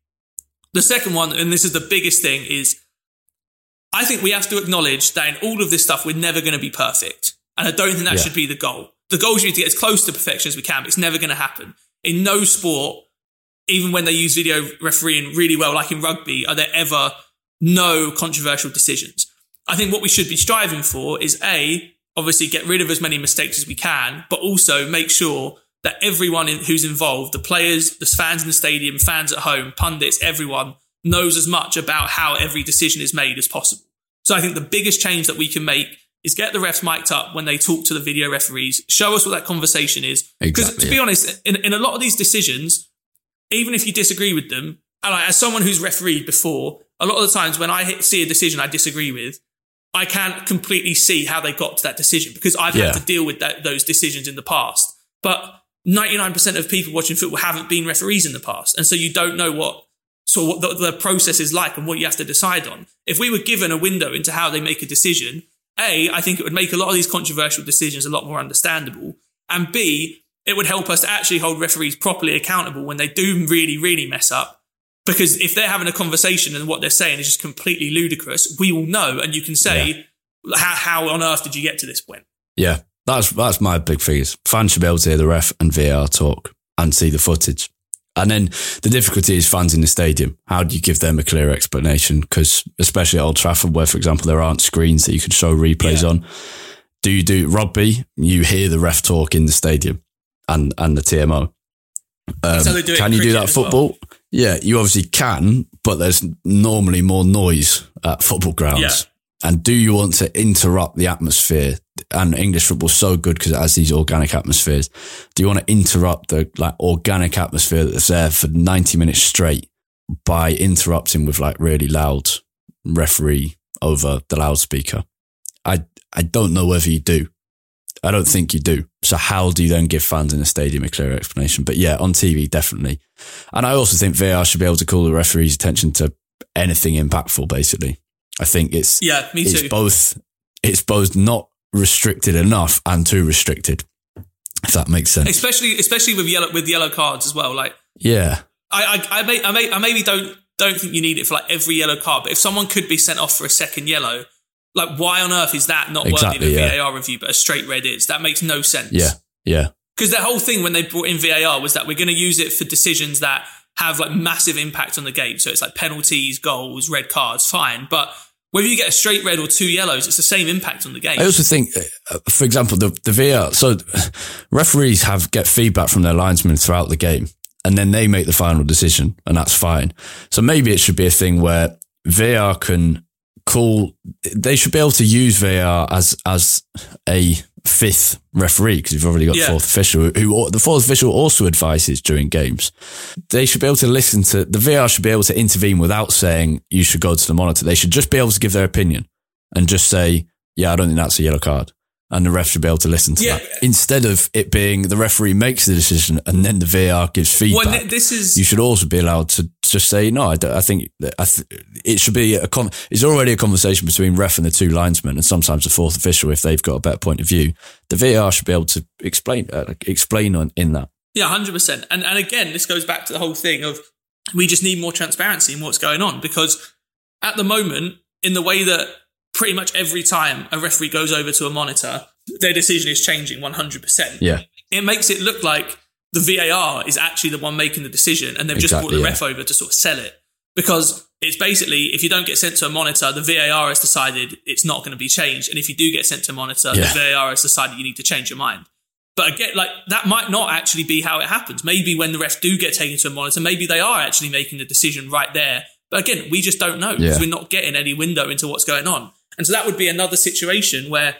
The second one, and this is the biggest thing, is I think we have to acknowledge that in all of this stuff, we're never going to be perfect. And I don't think that Yeah. should be the goal. The goal should be to get as close to perfection as we can, but it's never going to happen. In no sport, even when they use video refereeing really well, like in rugby, are there ever no controversial decisions? I think what we should be striving for is A, obviously get rid of as many mistakes as we can, but also make sure that everyone in, who's involved, the players, the fans in the stadium, fans at home, pundits, everyone knows as much about how every decision is made as possible. So I think the biggest change that we can make is get the refs mic'd up when they talk to the video referees, show us what that conversation is. Because Exactly, to be yeah. honest, in, in a lot of these decisions, even if you disagree with them, and I, as someone who's refereed before, a lot of the times when I hit, see a decision I disagree with, I can't completely see how they got to that decision because I've Yeah. had to deal with that, those decisions in the past. But 99% of people watching football haven't been referees in the past. And so you don't know what, so what the, the process is like and what you have to decide on. If we were given a window into how they make a decision, A, I think it would make a lot of these controversial decisions a lot more understandable. And B, it would help us to actually hold referees properly accountable when they do really, really mess up. Because if they're having a conversation and what they're saying is just completely ludicrous, we will know and you can say, how, how on earth did you get to this point? Yeah, that's that's my big thing. Is fans should be able to hear the ref and VAR talk and see the footage. And then the difficulty is fans in the stadium. How do you give them a clear explanation? Because especially at Old Trafford, where for example there aren't screens that you can show replays Yeah. on. Do you do rugby? You hear the ref talk in the stadium and and the TMO. Um, So they do it can you do that as well. football? Yeah, you obviously can, but there's normally more noise at football grounds. Yeah. And do you want to interrupt the atmosphere? And English football's so good because it has these organic atmospheres. Do you want to interrupt the like organic atmosphere that's there for 90 minutes straight by interrupting with like really loud referee over the loudspeaker? I I don't know whether you do. I don't think you do. So how do you then give fans in a stadium a clear explanation? But yeah, on TV, definitely. And I also think VAR should be able to call the referee's attention to anything impactful, basically. I think it's Yeah, me it's too. both it's both not restricted enough and too restricted. If that makes sense. especially especially with yellow with yellow cards as well. Like Yeah. I I, I, may, I, may, I maybe don't don't think you need it for like every yellow card, but if someone could be sent off for a second yellow, like why on earth is that not Exactly, worthy of a yeah. VAR review, but a straight red is? That makes no sense. Yeah. Yeah. because the whole thing when they brought in VAR was that we're going to use it for decisions that have like massive impact on the game. So it's like penalties, goals, red cards, fine, but. Whether you get a straight red or two yellows, it's the same impact on the game. I also think, uh, for example, the, the VAR, so <sighs> referees have get feedback from their linesmen throughout the game. and then they make the final decision, and that's fine. So maybe it should be a thing where VAR can call. They should be able to use VAR as as a fifth referee because you've already got Yeah. fourth official who the fourth official also advises during games. They should be able to listen to the VAR should be able to intervene without saying you should go to the monitor. They should just be able to give their opinion and just say, yeah, I don't think that's a yellow card. And the ref should be able to listen to Yeah. that instead of it being the referee makes the decision and then the VAR gives feedback Well, this is you should also be allowed to just say no. I, don't- I think I th- it should be a con- it's already a conversation between ref and the two linesmen, and sometimes the fourth official if they've got a better point of view. The VAR should be able to explain uh, explain on in that. Yeah, hundred percent. And and again, this goes back to the whole thing of we just need more transparency in what's going on because at the moment, in the way that pretty much every time a referee goes over to a monitor, their decision is changing one hundred percent. Yeah, It makes it look like the VAR is actually the one making the decision, and they've just brought the yeah. ref over to sort of sell it because. It's basically if you don't get sent to a monitor, the VAR has decided it's not going to be changed, and if you do get sent to a monitor, Yeah. the VAR has decided you need to change your mind. But again, like that might not actually be how it happens. Maybe when the refs do get taken to a monitor, maybe they are actually making the decision right there. But again, we just don't know because Yeah. we're not getting any window into what's going on. And so that would be another situation where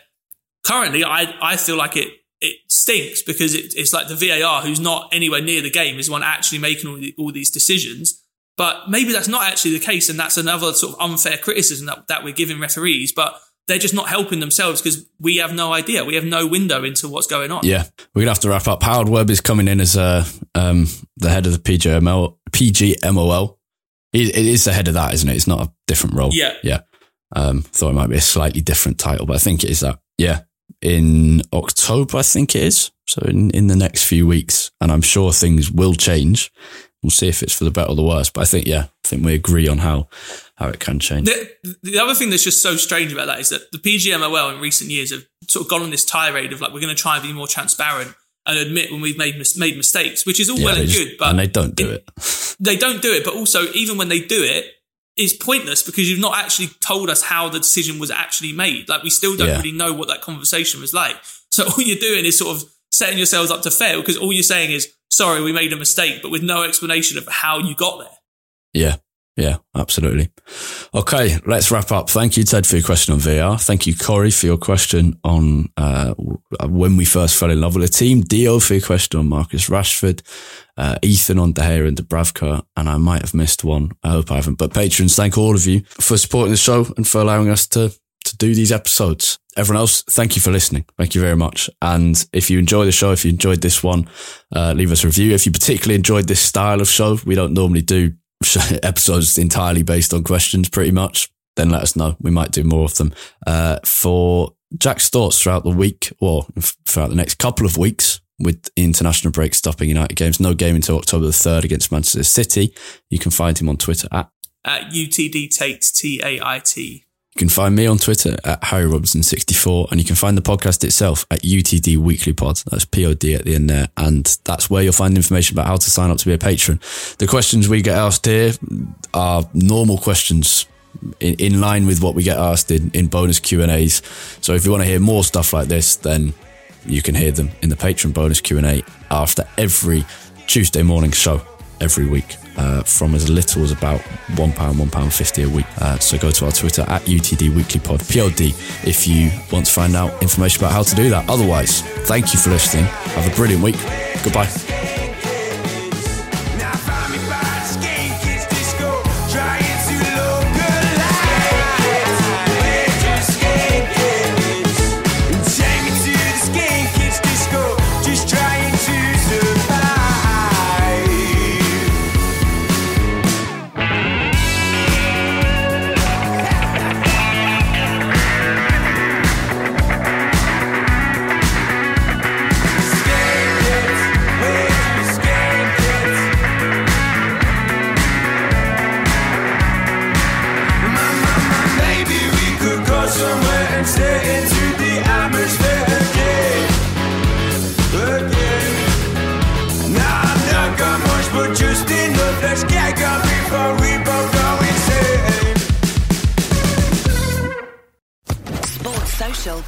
currently I, I feel like it it stinks because it, it's like the VAR who's not anywhere near the game is the one actually making all, the, all these decisions. But maybe that's not actually the case, and that's another sort of unfair criticism that, that we're giving referees. But they're just not helping themselves because we have no idea. We have no window into what's going on. yeah. We're gonna have to wrap up. Howard Webb is coming in as uh, um, the head of the PGML PGMOL. It, it is the head of that, isn't it? It's not a different role. Yeah. yeah. Um, thought it might be a slightly different title, but I think it is that. Yeah, in October, I think it is. So in, in the next few weeks, and I'm sure things will change. We'll see if it's for the better or the worse. But I think, yeah, I think we agree on how how it can change. The, the other thing that's just so strange about that is that the PGMOL in recent years have sort of gone on this tirade of like we're going to try and be more transparent and admit when we've made mis- made mistakes, which is all Yeah, well and just- good, but and they don't do it. they don't do it. But also, even when they do it, it's pointless because you've not actually told us how the decision was actually made. Like we still don't Yeah. really know what that conversation was like. So <laughs> all you're doing is sort of setting yourselves up to fail because all you're saying is sorry, we made a mistake, but with no explanation of how you got there. Yeah, yeah, absolutely. Okay, let's wrap up. Thank you, Ted, for your question on VAR. Thank you, Corey, for your question on uh, when we first fell in love with a team. Dio for your question on Marcus Rashford. Uh, Ethan on De Gea and Dubravka. And I might have missed one. I hope I haven't. But patrons, thank all of you for supporting the show and for allowing us to to do these episodes. Everyone else, thank you for listening. Thank you very much. And if you enjoy the show, if you enjoyed this one, uh, leave us a review. If you particularly enjoyed this style of show, we don't normally do <laughs> episodes entirely based on questions pretty much, then let us know. We might do more of them. Uh, for Jack's thoughts throughout the week or throughout the next couple of weeks with international break stopping United games, no game until October the 3rd against Manchester City. You can find him on Twitter at At UTD T A I T. You can find me on Twitter at Harry Robinson64 and you can find the podcast itself at UTD Weekly Pod. That's POD at the end there. And that's where you'll find information about how to sign up to be a patron. The questions we get asked here are normal questions in, in line with what we get asked in, in bonus Q&As. So if you want to hear more stuff like this, then you can hear them in the patron bonus Q&A after every Tuesday morning show every week uh, from as little as about £1, £1.50 a week. Uh, so go to our Twitter at UTD Weekly Pod, POD, if you want to find out information about how to do that. Otherwise, thank you for listening. Have a brilliant week. Goodbye.